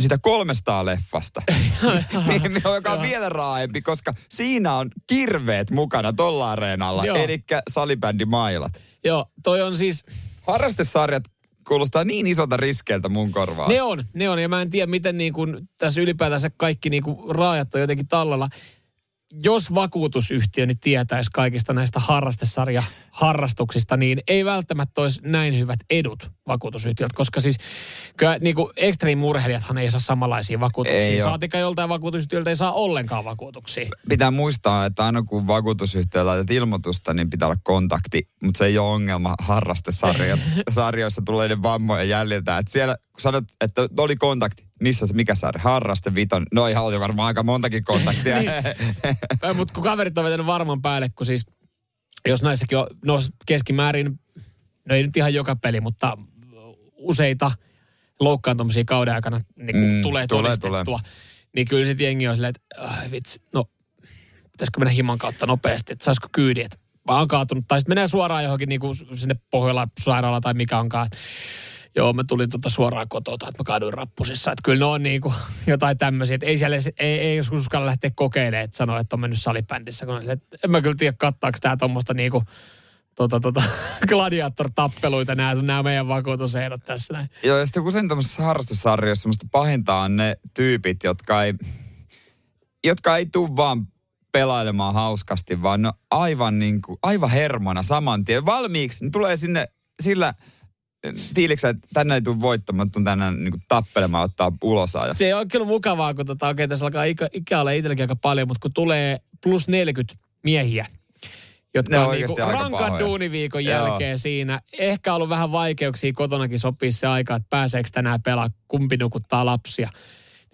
sitä 300 leffasta, Niin, joka on vielä raaempi, koska siinä on kirveet mukana tolla areenalla, eli salibändimailat. Joo, toi on siis, Harrastesarjat kuulostaa niin isolta riskeiltä mun korvaan. ne on, ne on. Ja mä en tiedä, miten niin kuin tässä ylipäätänsä kaikki niin kuin raajat on jotenkin tallella. Jos vakuutusyhtiö niin tietäisi kaikista näistä harrastesarja harrastuksista, niin ei välttämättä olisi näin hyvät edut vakuutusyhtiöltä, koska siis kyllä niin kuin extreme-urheilijathan ei saa samanlaisia vakuutuksia. Ei. Saatika joltain vakuutusyhtiöltä ei saa ollenkaan vakuutuksia. Pitää muistaa, että aina kun vakuutusyhtiö laitat ilmoitusta, niin pitää olla kontakti, mutta se ei ole ongelma harrastesarjoissa tulleiden vammojen jäljiltä. Että siellä, kun sanot, että oli kontakti, missä se, mikä sarja? Harraste viton. No ihan oli varmaan aika montakin kontaktia. Niin. Mutta kun kaverit on vetänyt varman päälle, kun siis jos näissäkin on no keskimäärin, no ei nyt ihan joka peli, mutta useita loukkaantumisia kauden aikana niin Mm, tulee tulee, todistettua, tulee. niin kyllä sitten jengi on silleen, että äh, vitsi, no pitäisikö mennä himan kautta nopeasti, että saisiko kyydi, että oon kaatunut, tai sitten menee suoraan johonkin niin kuin sinne Pohjola sairaala tai mikä onkaan, että joo, mä tulin tuota suoraan kotoa, että mä kaaduin rappusissa. Että kyllä ne on niin kuin jotain tämmöisiä, että ei siellä, ei, ei uskalla lähteä kokeilemaan, että sanoo, että on mennyt salibändissä, kun on silleen, että en mä kyllä tiedä, kattaako tämä tuommoista niin kuin, tota, tota, gladiator-tappeluita, nämä, nämä meidän vakuutusehdot tässä näin. Joo, ja sitten usein tämmöisessä harrastesarjoissa musta pahinta on ne tyypit, jotka ei, jotka ei tuu vaan pelailemaan hauskasti, vaan ne on aivan, niin kuin, aivan hermona saman tien. Valmiiksi, ne tulee sinne sillä fiiliksellä, että tänne ei tule voittamaan, mutta tänne niin tappelemaan, ottaa ulos ja Se on kyllä mukavaa, kun tota, okei, tässä alkaa ikä, ikä olla itselläkin aika paljon, mutta kun tulee plus 40 miehiä, jotka Ne on on niinku rankan pahoja. duuniviikon Joo. jälkeen siinä. Ehkä ollut vähän vaikeuksia kotonakin sopii se aika, että pääseekö tänään pelaa, kumpi nukuttaa lapsia.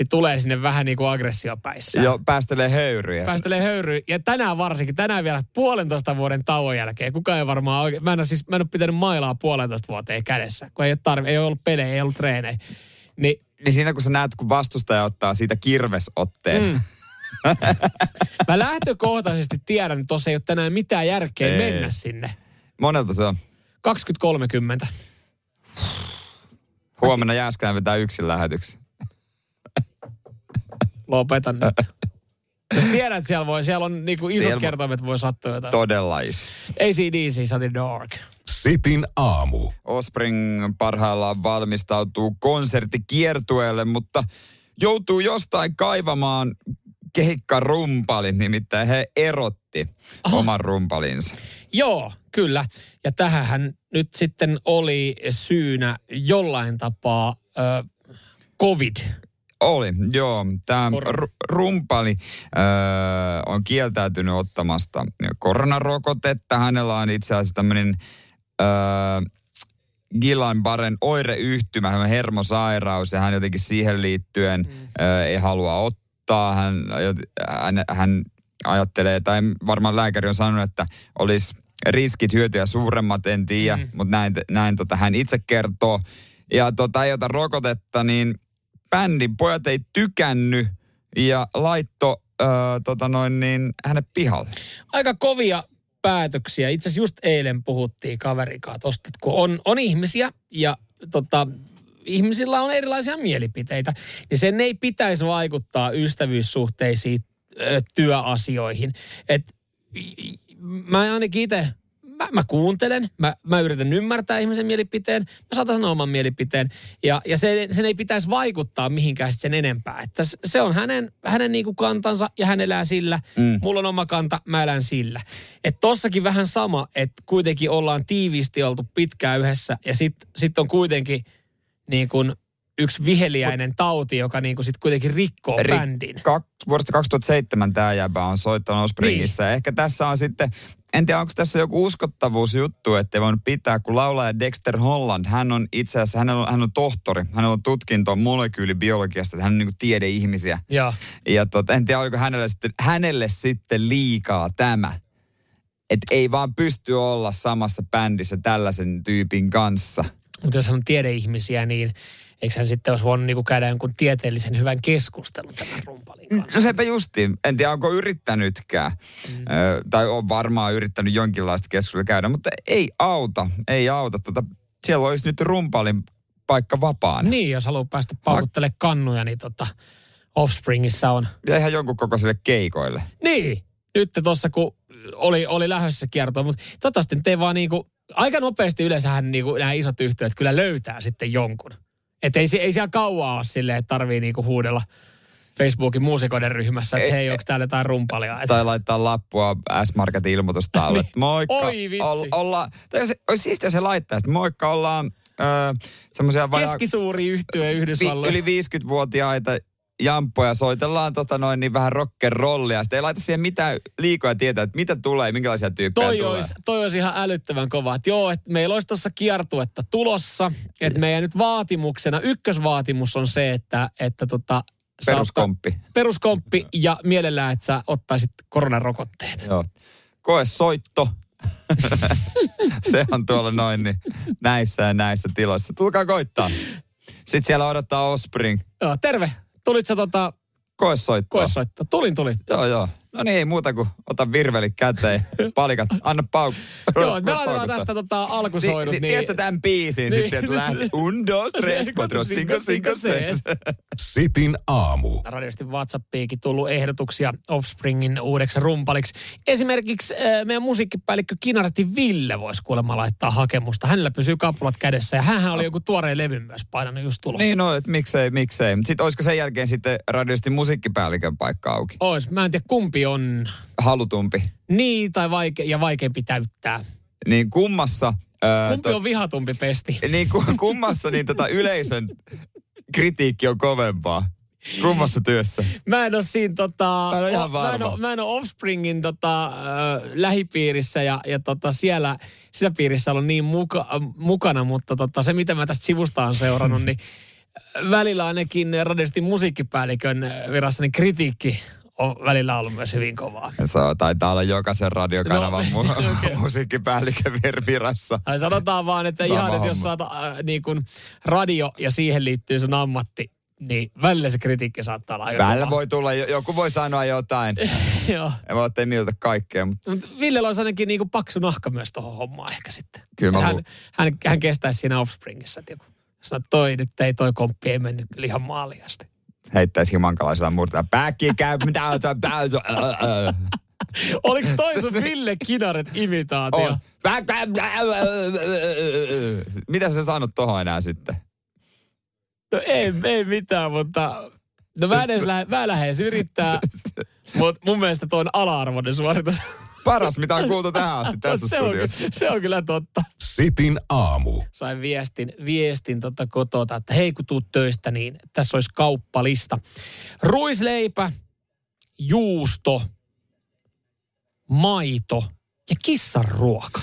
Niin tulee sinne vähän niin kuin aggressiopäissä. jo päästelee höyryjä. Päästelee höyryä. Ja tänään varsinkin, tänään vielä puolentoista vuoden tauon jälkeen. Kuka ei varmaan oikein, mä en, ole siis, mä en ole pitänyt mailaa puolentoista vuoteen kädessä, kun ei ole, tarvi, ei ole ollut pelejä, ei ollut treenejä. Niin Niin siinä kun sä näet, kun vastustaja ottaa siitä kirvesotteen. Mm. Mä lähtökohtaisesti tiedän, että tuossa ei ole tänään mitään järkeä Ei. mennä sinne. Monelta se on. 20-30. Huomenna Jääskään vetää yksin lähetyksen. Lopetan nyt. Jos tiedät, että siellä, voi, siellä on niinku isot Siellä- kertoimet, voi sattua jotain. Todella iso. ACDC, Satin Dark. Sitin aamu. Offspring parhaillaan valmistautuu konserttikiertueelle, mutta joutuu jostain kaivamaan keikkarumpalin, nimittäin he erotti oman rumpalinsa. Joo, kyllä. Ja tähän nyt sitten oli syynä jollain tapaa ö, COVID. Oli, joo. Tämä ru- rumpali öö, on kieltäytynyt ottamasta koronarokotetta. Hänellä on itse asiassa tämmöinen öö, Guillain-Barren oireyhtymä, tämmöinen hermosairaus, ja hän jotenkin siihen liittyen mm. öö, ei halua ottaa. Hän, hän, hän ajattelee, tai varmaan lääkäri on sanonut, että olisi riskit, hyötyjä suuremmat, en tiedä, mm. mutta näin, näin tota, hän itse kertoo. Ja tota, ei ota rokotetta, niin bändin pojat ei tykännyt ja laitto öö, tota noin niin, hänet pihalle. Aika kovia päätöksiä. Itse asiassa just eilen puhuttiin kaverikaa tosta, että kun on, on ihmisiä ja tota, ihmisillä on erilaisia mielipiteitä, niin sen ei pitäisi vaikuttaa ystävyyssuhteisiin, työasioihin. Et, mä ainakin itse mä, mä kuuntelen, mä, mä yritän ymmärtää ihmisen mielipiteen, mä saatan sanoa oman mielipiteen. Ja, ja sen, sen ei pitäisi vaikuttaa mihinkään sen enempää. Että se on hänen, hänen niinku kantansa ja hän elää sillä. Mm. Mulla on oma kanta, mä elän sillä. Että tossakin vähän sama, että kuitenkin ollaan tiiviisti oltu pitkään yhdessä ja sitten sit on kuitenkin niin kuin yksi viheliäinen Mut, tauti, joka niin kuin sit kuitenkin rikkoo ri, bändin. Kak, vuodesta 2007 tämä jäbä on soittanut Springissä. Niin. Ehkä tässä on sitten en tiedä, onko tässä joku uskottavuusjuttu, että ei voinut pitää, kun laulaja Dexter Holland, hän on itse asiassa, hän on, hän on tohtori, hän on tutkinto molekyylibiologiasta, että hän on niin tiedeihmisiä. Ja, ja tot, en tiedä, oliko hänelle sitten, hänelle sitten liikaa tämä. Että ei vaan pysty olla samassa bändissä tällaisen tyypin kanssa. Mutta jos hän on tiedeihmisiä, niin eikö hän sitten olisi voinut niinku käydä jonkun tieteellisen hyvän keskustelun tämän rumpalin kanssa? No sepä justiin. En tiedä, onko yrittänytkään. Mm. Ö, tai on varmaan yrittänyt jonkinlaista keskustelua käydä, mutta ei auta. Ei auta. Tota, siellä olisi nyt rumpalin paikka vapaana. Niin, jos haluaa päästä paukuttelemaan kannuja, niin tota, Offspringissa on. Ja ihan jonkun kokoisille keikoille. Niin. Nyt tuossa kun oli, oli lähdössä kiertoa, mutta toivottavasti nyt ei vaan niinku, aika nopeasti yleensähän niinku nämä isot yhtiöt kyllä löytää sitten jonkun. Että ei, ei siellä kauaa ole silleen, että tarvii niinku huudella Facebookin muusikoiden ryhmässä, että hei, onko täällä jotain rumpalia? Tai laittaa lappua S-Marketin ilmoitusta niin. Moikka. Oi vitsi. Ol, olla, tai se, olisi siistiä se laittaa, että moikka ollaan öö, semmoisia vaja... Keskisuuri yhtyö Yhdysvalloissa. Vi, yli 50-vuotiaita jamppoja, soitellaan tota noin niin vähän rollia. Sitten ei laita siihen mitään liikoja tietää, että mitä tulee, minkälaisia tyyppejä toi tulee. Olisi, toi olisi ihan älyttävän kova. Että joo, että meillä olisi tuossa kiertuetta tulossa. Että meidän nyt vaatimuksena, ykkösvaatimus on se, että, että tota, Peruskomppi. Ottaa, peruskomppi ja mielellään, että sä ottaisit koronarokotteet. Joo. Koe soitto. se on tuolla noin niin näissä ja näissä tiloissa. Tulkaa koittaa. Sitten siellä odottaa Ospring. Joo, terve. Tulit sä tota... Koesoittoa. Koesoittoa. Tulin, tulin. Joo, joo. No niin, ei muuta kuin ota virveli käteen, palikat, anna pau. Joo, me laitetaan tästä tota, alkusoidut. Niin, niin, tiedätkö tämän biisin? Niin. Sitten sieltä lähti. Un, dos, tres, cuatro, cinco, cinco, seis. Sitin aamu. Radiosti WhatsAppiinkin tullut ehdotuksia Offspringin uudeksi rumpaliksi. Esimerkiksi äh, meidän musiikkipäällikkö Kinaretti Ville voisi kuulemma laittaa hakemusta. Hänellä pysyy kapulat kädessä ja hän oli joku tuoreen levy myös painanut just tulossa. Niin no, että miksei, miksei. Sitten olisiko sen jälkeen sitten radiosti musiikkipäällikön paikka auki? Ois. Mä en tiedä kumpi on... Halutumpi. Niin, tai vaike- ja vaikeampi täyttää. Niin kummassa... Ää, Kumpi to, on vihatumpi pesti? Niin kummassa niin tota yleisön kritiikki on kovempaa. Kummassa työssä? Mä en ole siinä tota... Mä en ole ihan varma. Mä en ole, mä en ole Offspringin tota, äh, lähipiirissä ja, ja tota, siellä sisäpiirissä on niin muka, äh, mukana, mutta tota, se mitä mä tästä sivusta on seurannut, niin välillä ainakin radistin musiikkipäällikön virassa niin kritiikki on välillä ollut myös hyvin kovaa. Se taitaa olla jokaisen radiokanavan no, mu- okay. musiikkipäällikön virassa. Tai sanotaan vaan, että Sama ihan, että jos saat äh, niin kuin radio ja siihen liittyy sun ammatti, niin välillä se kritiikki saattaa olla aika Välillä voi tulla, joku voi sanoa jotain. Joo. En voi ottaa miltä kaikkea. Mutta... Mut Ville olisi ainakin niinku paksu nahka myös tuohon hommaan ehkä sitten. Kyllä mä hän, hän, hän, kestäisi siinä Offspringissa, että joku sanoo, toi nyt ei toi komppi ei mennyt kyllä ihan maaliasti heittäisi himankalaisella murtaa. Päkki käy, mitä Oliko toi sun Ville Kinaret imitaatio? On. Mitä sä sanot tohon enää sitten? No ei, ei mitään, mutta... No mä, edes lähe, mä lähes yrittää, mutta mun mielestä tuo on ala-arvoinen suoritus. Paras, mitä on kuultu tähän asti tässä se studiossa. On, se on kyllä totta. Sitin aamu. Sain viestin, viestin tota kotota, että hei kun tuut töistä, niin tässä olisi kauppalista. Ruisleipä, juusto, maito ja kissan ruoka.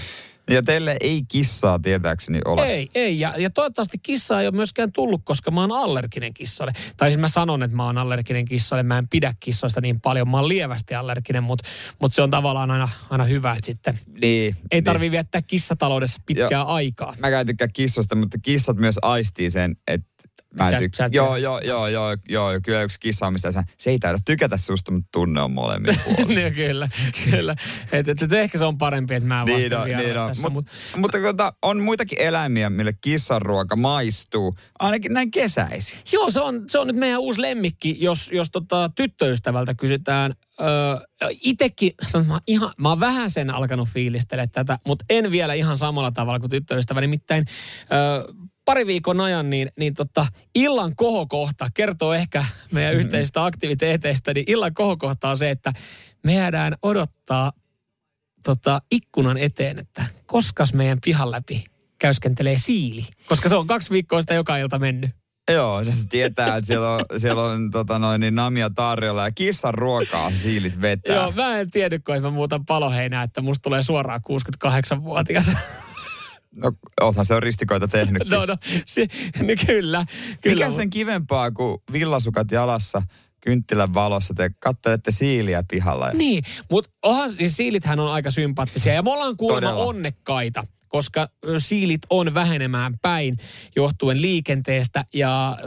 Ja teille ei kissaa tietääkseni ole. Ei, ei. Ja, ja toivottavasti kissa ei ole myöskään tullut, koska mä oon allerginen kissalle. Tai siis mä sanon, että mä oon allerginen kissalle. Mä en pidä kissoista niin paljon. Mä oon lievästi allerginen, mutta mut se on tavallaan aina, aina hyvä, että sitten niin, ei tarvii niin. viettää kissataloudessa pitkää Joo. aikaa. Mä tykkää kissosta, mutta kissat myös aistii sen, että Mä en Sä- tyk- sä et- joo, joo, joo, joo, joo, kyllä yksi kissa on mistä sä, se ei taida tykätä susta, mutta tunne on molemmin puolin. niin, kyllä, kyllä. Et, et, et, ehkä se on parempi, että mä Niin vastaan on, vielä niin tässä. Mut, Mut, mutta tota, on muitakin eläimiä, mille kissan ruoka maistuu, ainakin näin kesäisin. Joo, se on, se on nyt meidän uusi lemmikki, jos, jos tota, tyttöystävältä kysytään. Öö, itekin, sanon, mä, oon ihan, mä oon vähän sen alkanut fiilistellä tätä, mutta en vielä ihan samalla tavalla kuin tyttöystävä. Nimittäin öö, pari viikon ajan, niin, niin tota, illan kohokohta kertoo ehkä meidän yhteisistä aktiviteeteista, niin illan kohokohta on se, että me jäädään odottaa tota, ikkunan eteen, että koskas meidän pihan läpi käyskentelee siili. Koska se on kaksi viikkoa sitä joka ilta mennyt. Joo, se se tietää, että siellä on, siellä on tota noin, niin namia tarjolla ja kissan ruokaa siilit vetää. Joo, mä en tiedä, kun mä muutan paloheinää, että musta tulee suoraan 68-vuotias. No, oothan se on ristikoita tehnyt. no, no, se, niin kyllä, kyllä. Mikä sen kivempaa kuin villasukat jalassa, kynttilän valossa, te kattelette siiliä pihalla. Ja... Niin, mutta onhan, siis siilithän on aika sympaattisia ja me ollaan kuulemma Todella. onnekkaita, koska siilit on vähenemään päin johtuen liikenteestä ja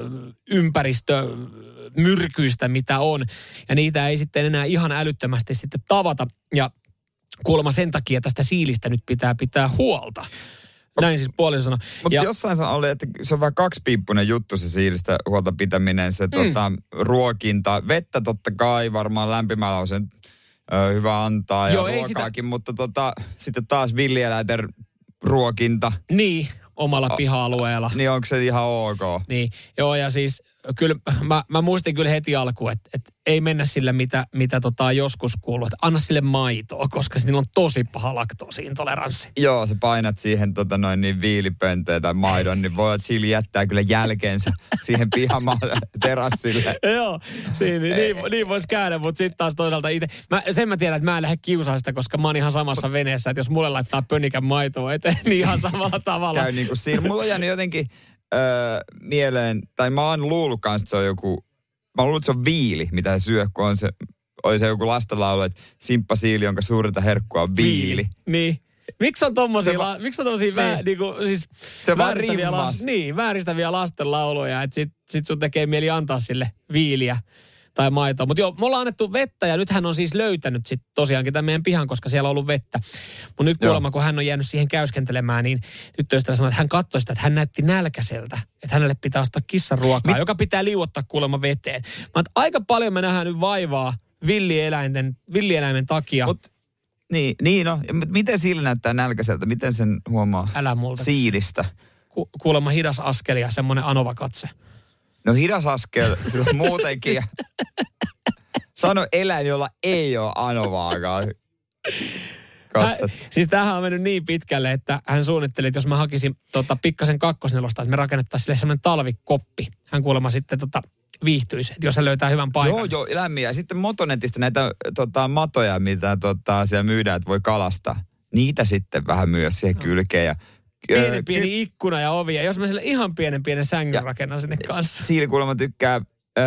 ympäristömyrkyistä, mitä on. Ja niitä ei sitten enää ihan älyttömästi sitten tavata. Ja kuulemma sen takia tästä siilistä nyt pitää pitää huolta. Näin siis puolin sanoi. Mutta Ja- jossain se oli, että se on vähän kaksipiippunen juttu se siilistä huolta pitäminen, se mm. tota, ruokinta. Vettä totta kai varmaan lämpimällä on sen ö, hyvä antaa ja Joo, ruokaakin, mutta tota, sitten taas villieläinten ruokinta, Niin, omalla piha-alueella. niin onko se ihan ok? Niin, joo ja siis kyllä mä, mä muistin kyllä heti alkuun, että, että ei mennä sillä mitä, mitä tota joskus kuuluu, että anna sille maitoa, koska sillä on tosi paha laktoosiintoleranssi. Joo, sä painat siihen tota noin niin viilipöntöön tai maidon, niin voi että siili jättää kyllä jälkeensä siihen pihamaan terassille. Joo, siinä, niin, niin voisi käydä, mutta sitten taas toisaalta itse, mä, sen mä tiedän, että mä en lähde kiusaa sitä, koska mä oon ihan samassa veneessä, että jos mulle laittaa pönikän maitoa eteen, niin ihan samalla tavalla. Käy niin kuin siinä. Mulla on jäänyt jotenkin öö, mieleen, tai mä oon luullut kanssa, että se on joku, mä oon luullut, että se on viili, mitä se syö, kun on se, oli se joku lastenlaulu, että simppa siili, jonka suurinta herkkua on viili. Niin. Miksi on tommosia, va- la, miksi on tommosia vää, Niin. niinku, siis Se vääristäviä, rimmas. niin, vääristäviä lastenlauluja, että sit, sit sun tekee mieli antaa sille viiliä tai maitoa. Mutta joo, me ollaan annettu vettä ja nyt hän on siis löytänyt sit tosiaankin tämän meidän pihan, koska siellä on ollut vettä. Mutta nyt Joo. kuulemma, kun hän on jäänyt siihen käyskentelemään, niin tyttöystävä sanoi, että hän katsoi sitä, että hän näytti nälkäiseltä. Että hänelle pitää ostaa kissan ruokaa, joka pitää liuottaa kuulemma veteen. Mä aika paljon me nähdään nyt vaivaa villieläinten, villieläimen takia. Mut, niin, niin no. Miten siili näyttää nälkäiseltä? Miten sen huomaa? Älä multa. Siilistä. ku, kuulemma hidas askel ja semmoinen anova katse. No hidas askel, sillä muutenkin. Sano eläin, jolla ei ole anovaakaan. Katsot. Hän, siis tämähän on mennyt niin pitkälle, että hän suunnitteli, että jos mä hakisin tota, pikkasen kakkosnelosta, että me rakennettaisiin sille semmoinen talvikoppi. Hän kuulemma sitten tota, viihtyisi, että jos hän löytää hyvän paikan. Joo, joo, lämmin. Ja sitten Motonetista näitä tota, matoja, mitä tota, siellä myydään, että voi kalastaa. Niitä sitten vähän myös siihen kylkeen. Ja, Pieni, pieni ikkuna ja ovi. Ja jos mä sille ihan pienen pienen sängyn Ja- rakennan sinne kanssa. Siili kuulemma tykkää ö,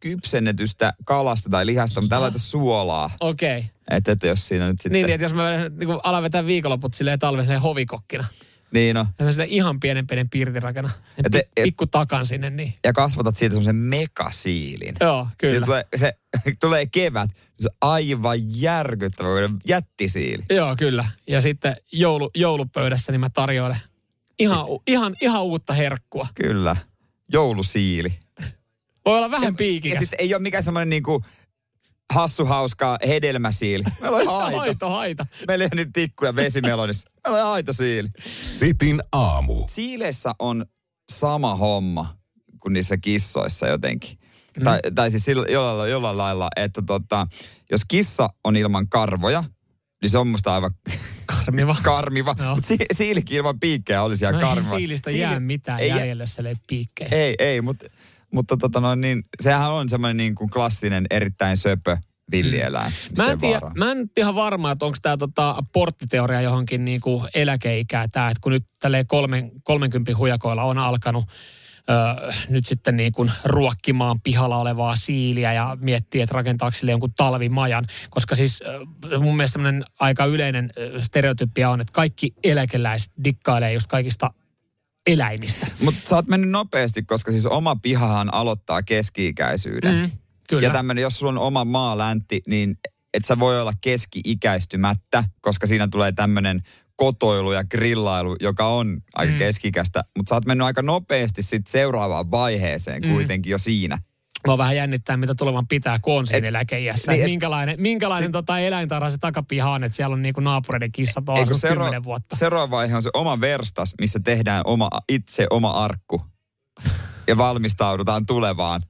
kypsennetystä kalasta tai lihasta, mutta älä suolaa. Okei. Okay. Että, että jos siinä nyt sitten... Niin, niin, että jos mä niin alan vetää viikonloput silleen talven silleen hovikokkina. Niin no. Ja sille ihan pienen pienen piirtin rakennan. Ja Ja te- pikku takan sinne, niin. Ja kasvatat siitä semmoisen megasiilin. Joo, kyllä. Siitä tulee, se tulee kevät. Se on aivan järkyttävä jättisiili. Joo, kyllä. Ja sitten joulu, joulupöydässä niin mä tarjoilen ihan, u, ihan, ihan uutta herkkua. Kyllä. Joulusiili. Voi olla vähän Ja piikikäs. sitten ei ole mikään semmoinen niinku hassu hauska hedelmäsiili. Meillä on ihan aito. Haito, haita. Meillä ei ole nyt tikkuja vesimelonissa. Meillä on ihan aito siili. Sitin aamu. Siileissä on sama homma kuin niissä kissoissa jotenkin. Mm. Tai, tai siis sillä, jollain, jollain lailla, että tota, jos kissa on ilman karvoja, niin se on musta aivan Karmiva. karmiva. Joo. Mutta si, siilikin ilman piikkejä olisi ihan No ei karmiva. siilistä Siili- jää mitään ei jää- jäljelle sille piikkeen. Ei, ei, mutta, mutta tota noin, niin, sehän on semmoinen niin kuin klassinen, erittäin söpö villieläin. mistä Mä en, tiedä, vaaraa. mä en ihan varma, että onko tämä tota porttiteoria johonkin niinku eläkeikää tämä, että kun nyt tälleen kolmen, 30 hujakoilla on alkanut öö, nyt sitten niin kuin ruokkimaan pihalla olevaa siiliä ja miettii, että rakentaako sille jonkun talvimajan. Koska siis öö, mun mielestä aika yleinen stereotypia on, että kaikki eläkeläiset dikkailee just kaikista eläimistä. Mutta sä oot mennyt nopeasti, koska siis oma pihahan aloittaa keski-ikäisyyden. Mm, kyllä. Ja tämmöinen, jos sulla on oma maaläntti, niin et sä voi olla keski-ikäistymättä, koska siinä tulee tämmöinen kotoilu ja grillailu, joka on aika mm. keskikästä. Mutta sä oot mennyt aika nopeasti sit seuraavaan vaiheeseen Mm. kuitenkin jo siinä. Mä vähän jännittää, mitä tulevan pitää, kun on siinä eläkeiässä. niin, et- minkälainen minkälainen se- tota eläintarha se takapiha on, että siellä on niinku naapureiden kissat on asunut seura- vuotta. seuraava vaihe on se oma verstas, missä tehdään oma, itse oma arkku. Ja valmistaudutaan tulevaan.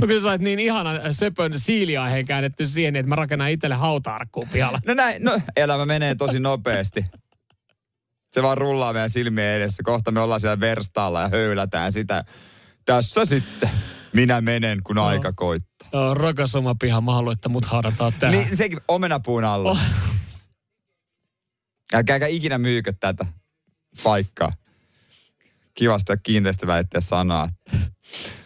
No kyllä sä oot niin ihana söpön siiliaiheen käännetty siihen, että mä rakennan itselle hauta-arkkuun pihalla. No näin, no elämä menee tosi nopeasti. Se vaan rullaa meidän silmien edessä. Kohta me ollaan siellä verstaalla ja höylätään sitä. Tässä sitten. Minä menen, kun aika koittaa. Joo, rakas oma piha, mä haluan, että mut haudataan tähän. Niin sekin omenapuun alla. Oh. Älkääkä ikinä myykö tätä paikkaa. Kivasta kiinteistöväitteessä sanaa. että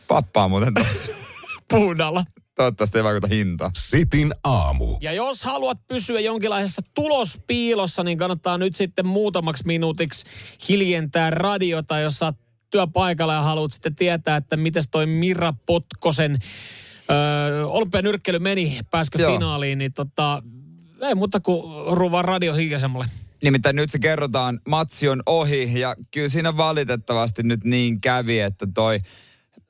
Pappa on muuten tossa. Puun alla. Toivottavasti ei vaikuta hintaa. Sitin aamu. Ja jos haluat pysyä jonkinlaisessa tulospiilossa, niin kannattaa nyt sitten muutamaksi minuutiksi hiljentää radiota, jos oot työpaikalla ja haluat sitten tietää, että miten toi Mira Potkosen öö, olympianyrkkely meni, pääskö Joo. finaaliin, niin tota, ei muuta kuin ruvaa radio hiljaisemmalle. Nimittäin nyt se kerrotaan, matsi on ohi ja kyllä siinä valitettavasti nyt niin kävi, että toi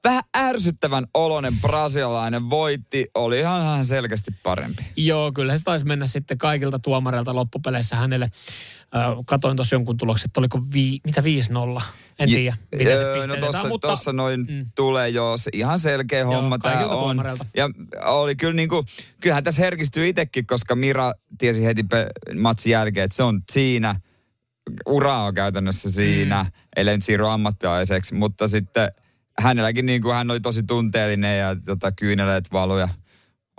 vähän ärsyttävän oloinen brasilialainen voitti. Oli ihan selkeästi parempi. Joo, kyllä se taisi mennä sitten kaikilta tuomareilta loppupeleissä hänelle. Öö, katoin tuossa jonkun tulokset, että oliko vii, mitä 5-0? En tiedä, miten se Öö, no tossa, mutta... tossa noin mm. tulee jo ihan selkeä homma tää kaikilta on. tuomareilta. Ja oli kyllä niinku, kyllähän tässä herkistyy itsekin, koska Mira tiesi heti pe- matsin jälkeen, että se on siinä. Ura on käytännössä siinä, mm. ellei nyt siirry ammattilaiseksi, mutta sitten hänelläkin niin kuin hän oli tosi tunteellinen ja tota, kyyneleet valuja.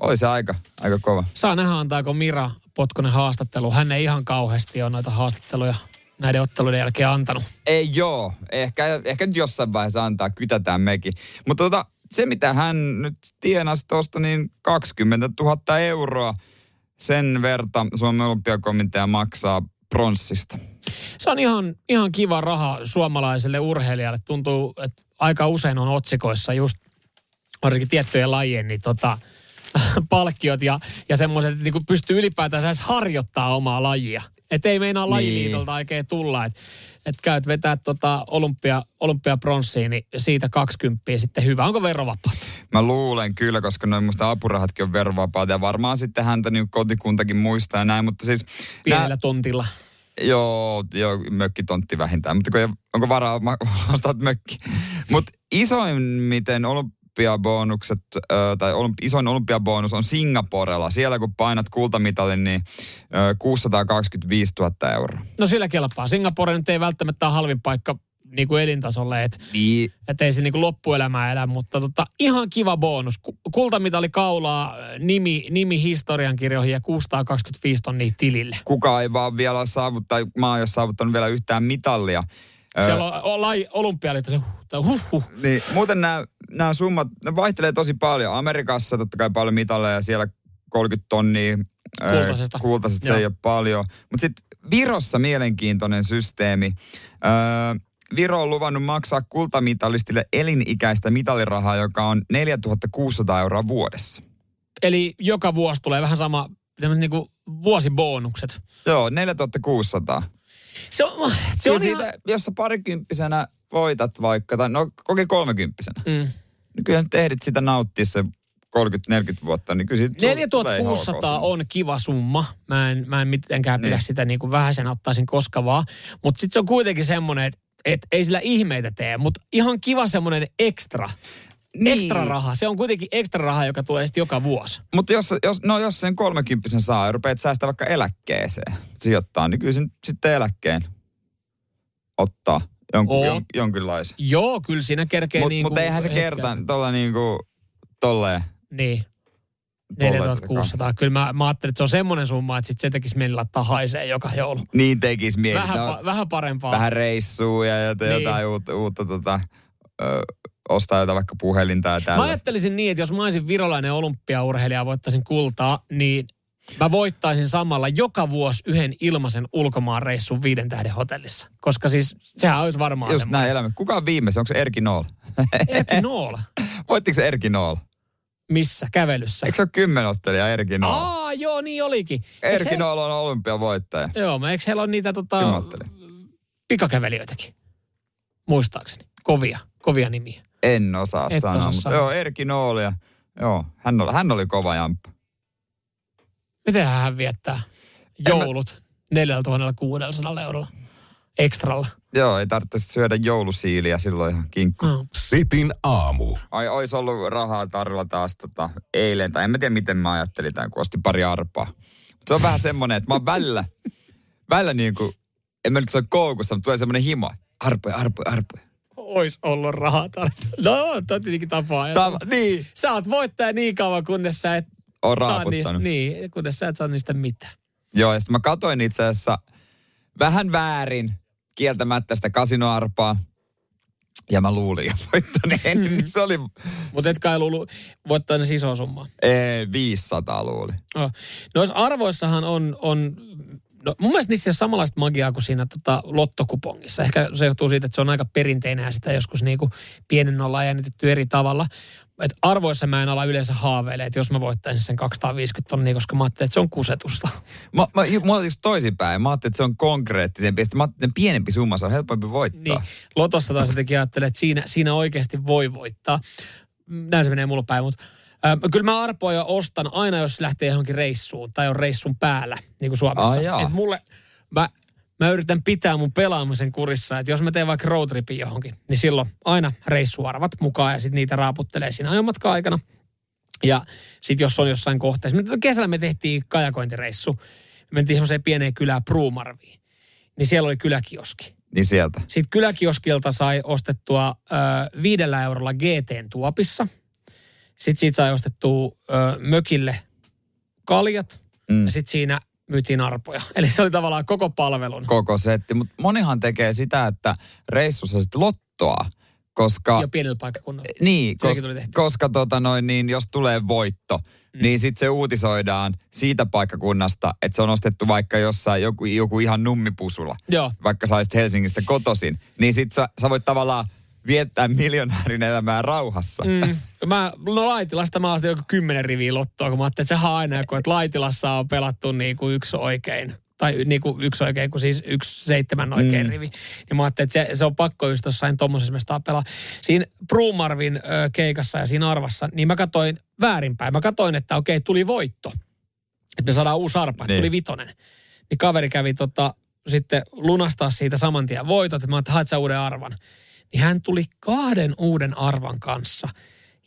Oli se aika, aika kova. Saa nähdä, antaako Mira Potkonen haastattelu. Hän ei ihan kauheasti ole noita haastatteluja näiden otteluiden jälkeen antanut. Ei joo, ehkä, ehkä nyt jossain vaiheessa antaa, kytätään mekin. Mutta tota, se mitä hän nyt tienasi tuosta, niin 20 000 euroa sen verta Suomen olympiakomitea maksaa pronssista. Se on ihan, ihan kiva raha suomalaiselle urheilijalle. Tuntuu, että aika usein on otsikoissa just varsinkin tiettyjen lajien niin tota, palkkiot ja, ja semmoiset, että niinku pystyy ylipäätään edes harjoittaa omaa lajia. Että ei meinaa lajiliitolta oikein tulla, että et käyt vetää tota olympia, olympiapronssiin, niin siitä 20 sitten hyvä. Onko verovapaata? Mä luulen kyllä, koska noin musta apurahatkin on verovapaata ja varmaan sitten häntä niin kotikuntakin muistaa ja näin, mutta siis... Pienellä nää- tontilla. Joo, joo, mökkitontti vähintään. Mutta kun ei, onko varaa ostaa mökki? Mutta isoin, miten olympiabonukset, tai isoin olympiabonus on Singaporella. Siellä kun painat kultamitalin, niin ö, 625 000 euroa. No sillä kelpaa. Singapore nyt ei välttämättä ole halvin paikka niin kuin elintasolle, että Niin. et ei se niin kuin loppuelämää elä, mutta tota, ihan kiva bonus. Ku- Kultamitali kaulaa, nimi, nimi historiankirjoihin ja 625 tonnia tilille. Kuka ei vaan vielä saavuttaa, maa ei ole saavuttanut vielä yhtään mitallia. Siellä on, on lai, olympialiitto, huh, huh, huh. Niin, muuten nämä, nämä summat, ne vaihtelee tosi paljon. Amerikassa totta kai paljon mitalleja, siellä 30 tonnia. Kultaisesta. Kultaisesta se Joo. ei ole paljon. Mutta sitten Virossa mielenkiintoinen systeemi. Öö, Viro on luvannut maksaa kultamitalistille elinikäistä mitalirahaa, joka on 4600 euroa vuodessa. Eli joka vuosi tulee vähän sama, niin kuin vuosibonukset. Joo, 4600. Se on, se on siitä, ihan... jos sä parikymppisenä voitat vaikka, tai no kokee kolmekymppisenä, Mm. niin kyllä nyt ehdit sitä nauttia se 30-40 vuotta, niin kyllä siitä sulla tulee ihan ok 4600 summa. on kiva summa. Mä en, mä en mitenkään pidä Niin. sitä niin kuin vähäisen ottaisin koska vaan. Mutta sitten se on kuitenkin semmoinen, että et ei sillä ihmeitä tee, mutta ihan kiva semmoinen ekstra. Niin. Ekstra raha. Se on kuitenkin ekstra raha, joka tulee sitten joka vuosi. Mutta jos, jos, no jos sen 30 saa ja rupeat säästää vaikka eläkkeeseen sijoittaa, niin kyllä sen sitten eläkkeen ottaa jonkun, jon, jonkinlaisen. Joo, kyllä siinä kerkee Mutta niin mut eihän se kerta tuolla niinku tolleen. Niin. Polleet 4600. Kyllä mä, mä ajattelin, että se on semmoinen summa, että sit se tekisi mieli laittaa haisee joka joulu. Niin tekis mieli. Vähän, No, pa, vähän parempaa. vähän reissua ja jotain, Niin. jotain uutta, uutta tota, ö, ostaa jotain vaikka puhelinta ja Mä tällaista. ajattelisin niin, että jos mä olisin virolainen olympiaurheilija ja voittaisin kultaa, niin Mä voittaisin samalla joka vuosi yhden ilmaisen ulkomaan reissun viiden tähden hotellissa. Koska siis sehän olisi varmaan Just semmoinen. näin elämä. Kuka on viimeisen? Onko se Erki Nool? Erkki Noola. Voittiko se Erki Nool? Missä? Kävelyssä. Eikö se ole kymmenottelija Erki Nool? Aa, joo, niin olikin. Erki he- on olympiavoittaja. Joo, mä eikö heillä ole niitä tota, pikakävelijöitäkin? Muistaakseni. Kovia, kovia nimiä. En osaa Et sanoa, osaa mutta sanoa. joo, Erki Nool ja joo, hän oli, hän oli kova jamppa. Miten hän viettää En mä- joulut 4600 eurolla ekstralla? Joo, ei tarvitse syödä joulusiiliä silloin ihan kinkku. No. Sitin aamu. Ai, ois ollut rahaa tarjolla taas tota, eilen, tai en mä tiedä miten mä ajattelin tämän, kun ostin pari arpaa. Mut se on vähän semmonen, että mä oon välillä, välillä niin kuin, en mä nyt ole koukussa, mutta tulee semmonen himo. Arpoja, arpoja, arpoja. Ois ollut rahaa tarjolla. No, toi on tietenkin tapaa. Tava, niin. Sä oot voittaja niin kauan, kunnes sä et On saa niistä, niin, kunnes sä et saa niistä mitään. Joo, ja sitten mä katoin itse asiassa vähän väärin kieltämättä sitä kasinoarpaa. Ja mä luulin jo voittaneen. Mm. niin se oli Mutta et kai luulu voittaa ne iso summaa. ee, 500 luuli. Oh. Noissa arvoissahan on, on no mun mielestä niissä ei ole samanlaista magiaa kuin siinä tota, lottokupongissa. Ehkä se johtuu siitä, että se on aika perinteinen ja sitä joskus niinku pienen ollaan jännitetty eri tavalla. Et arvoissa mä en ala yleensä haaveile, että jos mä voittaisin sen 250 tonnia, koska mä ajattelin, että se on kusetusta. Mä, mä, mulla oli just toisinpäin. Mä ajattelin, että se on konkreettisempi. Ja sitten mä ajattelin, että pienempi summa, se on helpompi voittaa. Niin, Lotossa taas jotenkin ajattelen, että siinä, siinä oikeasti voi voittaa. Näin se menee mulla päin, mutta äh, kyllä mä arpoja ostan aina, jos lähtee johonkin reissuun tai on reissun päällä, niin kuin Suomessa. Jaa. Et mulle, mä, mä yritän pitää mun pelaamisen kurissa, että jos mä teen vaikka roadtripin johonkin, niin silloin aina reissuarvat mukaan ja sitten niitä raaputtelee siinä ajomatkan aikana. Ja sitten jos on jossain kohteessa, kesällä me tehtiin kajakointireissu, me mentiin semmoiseen pieneen kylään Pruumarviin, niin siellä oli kyläkioski. Niin sieltä. Sitten kyläkioskilta sai ostettua ö, viidellä eurolla GTn tuopissa. Sitten siitä sai ostettua ö, mökille kaljat Mm. ja sitten siinä myytiin arpoja. Eli se oli tavallaan koko palvelun. Koko setti. Mutta monihan tekee sitä, että reissussa sitten lottoa. Koska jo pienellä paikkakunnalla. Niin, Sekin kos, tuli tehtyä. koska tota noin, niin jos tulee voitto, mm. niin sitten se uutisoidaan siitä paikkakunnasta, että se on ostettu vaikka jossain joku, joku ihan nummipusula, Joo. vaikka saisit Helsingistä kotosin, niin sitten sä, sä voit tavallaan viettää miljonäärin elämää rauhassa. Mm. Mm. Mä, no Laitilasta mä ostin joku kymmenen riviä lottoa, kun mä ajattelin, että sehän aina joku, että Laitilassa on pelattu niin kuin yksi oikein. Tai niin kuin yksi oikein, kun siis yksi seitsemän oikein Mm. rivi. Niin mä ajattelin, että se, se on pakko just jossain tommosessa mestaa pelaa. Siinä Brumarvin ö, keikassa ja siinä arvassa, niin mä katsoin väärinpäin. Mä katsoin, että okei, tuli voitto. Että me saadaan uusi arpa, Niin. tuli vitonen. Niin kaveri kävi tota, sitten lunastaa siitä saman tien voitot, että mä ajattelin, haet sä uuden arvan. Niin hän tuli kahden uuden arvan kanssa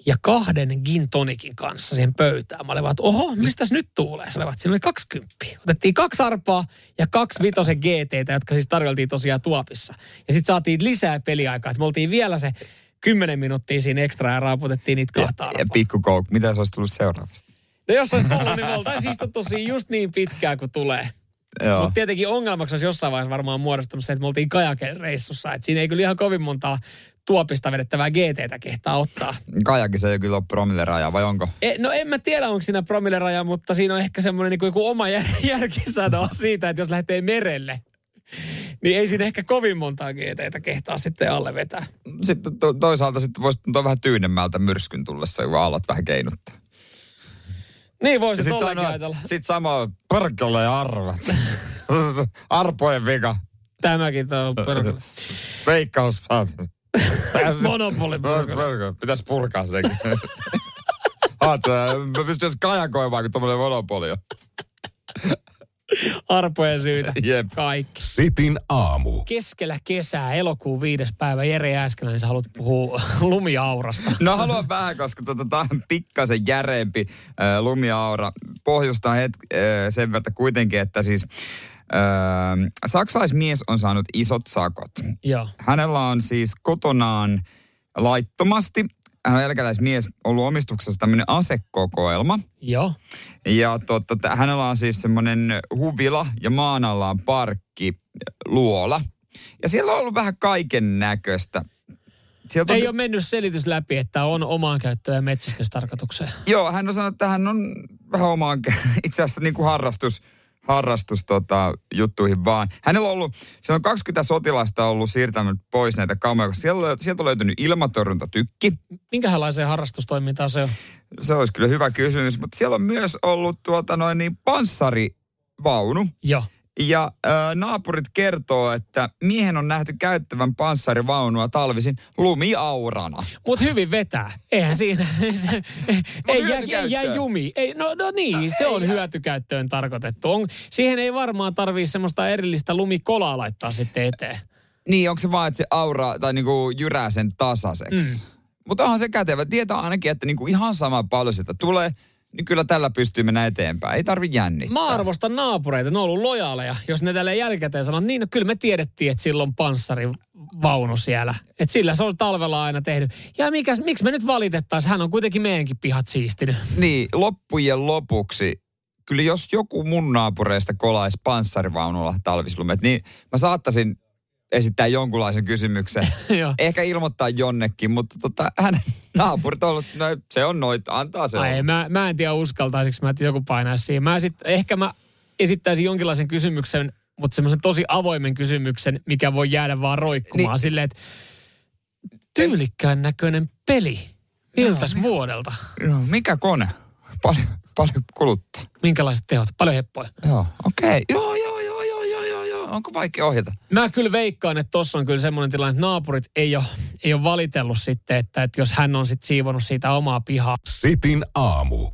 ja kahden gin tonikin kanssa siihen pöytään. Mä olin vaan, että oho, mistäs nyt tuulee? Se oli vaan, että siinä oli 20. Otettiin kaksi arpaa ja kaksi vitosen GTtä, jotka siis tarjoltiin tosiaan tuopissa. Ja sitten saatiin lisää peliaikaa, että me oltiin vielä se 10 minuuttia siinä ekstra ja raaputettiin niitä Ja, kahta ja arpaa. pikkukouk, mitä se olisi tullut seuraavasti? No jos olisi tullut, niin me oltaisiin istuttu siinä just niin pitkään kuin tulee. Mutta tietenkin ongelmaksi olisi jossain vaiheessa varmaan muodostunut se, että me oltiin kajaken reissussa. Että siinä ei kyllä ihan kovin montaa tuopista vedettävää GTtä kehtaa ottaa. Kajakissa ei kyllä ole promilleraja, vai onko? E, no en mä tiedä, onko siinä promilleraja, mutta siinä on ehkä semmoinen niin kuin joku oma jär, järki sanoa siitä, että jos lähtee merelle, niin ei siinä ehkä kovin montaa GTtä kehtaa sitten alle vetää. Sitten to, toisaalta sitten voisi tuntua vähän tyynemmältä myrskyn tullessa, kun alat vähän keinuttaa. Niin voisi sit sanoo, ajatella. sit sama perkele ja arvat. Arpojen vika. Tämäkin on perkele. Veikkaus. Monopoli. Perkele. Pitäis purkaa sekin. Ajattelin, mä pystyisin kajakoimaan, kun tommonen monopoli on. Arpojen syytä. Jep. Kaikki. Sitin aamu. Keskellä kesää, elokuun viides päivä, Jere Jääskeläinen, sä haluat puhua lumiaurasta. No haluan vähän, koska tota, tää on pikkasen järeempi äh, lumiaura. Pohjustaa het, äh, sen verran kuitenkin, että siis äh, saksalaismies on saanut isot sakot. Joo. Hänellä on siis kotonaan laittomasti, hän on eläkeläismies, ollut omistuksessa tämmöinen asekokoelma. Joo. Ja totta, hänellä on siis semmoinen huvila ja maan alla on parkki, luola. Ja siellä on ollut vähän kaiken näköistä. sieltä on, Ei ole mennyt selitys läpi, että on omaan käyttöön ja metsästystarkoitukseen. Joo, hän on sanonut, että hän on vähän omaan itse asiassa niin kuin harrastus, harrastus tota, juttuihin vaan. Hänellä on ollut, siellä on 20 sotilasta ollut siirtänyt pois näitä kameroita. koska Siellä, sieltä on löytynyt ilmatorjuntatykki. Minkälaiseen harrastustoimintaan se on? Se olisi kyllä hyvä kysymys, mutta siellä on myös ollut tuota noin niin panssarivaunu. Joo. Ja ää, naapurit kertoo, että miehen on nähty käyttävän panssarivaunua talvisin lumiaurana. Mutta hyvin vetää. Eihän siinä. se, ei, jää, ei jää jumi. Ei, no, no niin, se on hyötykäyttöön tarkoitettu. On, siihen ei varmaan tarvii semmoista erillistä lumikolaa laittaa sitten eteen. Niin, onko se vaan, että se aura tai niinku jyrää sen tasaiseksi? Mm. Mutta onhan se kätevä. Tietää ainakin, että niinku ihan sama paljon sitä tulee, niin kyllä tällä pystyy mennä eteenpäin. Ei tarvi jännittää. Mä arvostan naapureita, ne on ollut lojaaleja. Jos ne tälle jälkikäteen sanoo, niin no, kyllä me tiedettiin, että sillä on panssarivaunu siellä. Että sillä se on talvella aina tehnyt. Ja mikäs, miksi me nyt valitettaisiin? Hän on kuitenkin meidänkin pihat siistinyt. Niin, loppujen lopuksi, kyllä jos joku mun naapureista kolaisi panssarivaunulla talvislumet, niin mä saattaisin esittää jonkunlaisen kysymyksen. Ehkä ilmoittaa jonnekin, mutta tota, hänen naapurit on ollut, no, se on noita, antaa se Ai, mä, mä en tiedä uskaltaisinko mä, että joku painaisi siihen. Mä sit, ehkä mä esittäisin jonkinlaisen kysymyksen, mutta semmoisen tosi avoimen kysymyksen, mikä voi jäädä vaan roikkumaan. Niin. Silleen, että tyylikkään näköinen peli. Miltäs vuodelta? Joo, mikä kone? Paljon, paljon kuluttaa. Minkälaiset tehot? Paljon heppoja. Joo, okei. Okay. Joo. Onko vaikea ohjata? Mä kyllä veikkaan, että tossa on kyllä semmoinen tilanne, että naapurit ei ole, ei ole valitellut sitten, että, että jos hän on sitten siivonut siitä omaa pihaa. Sitin aamu.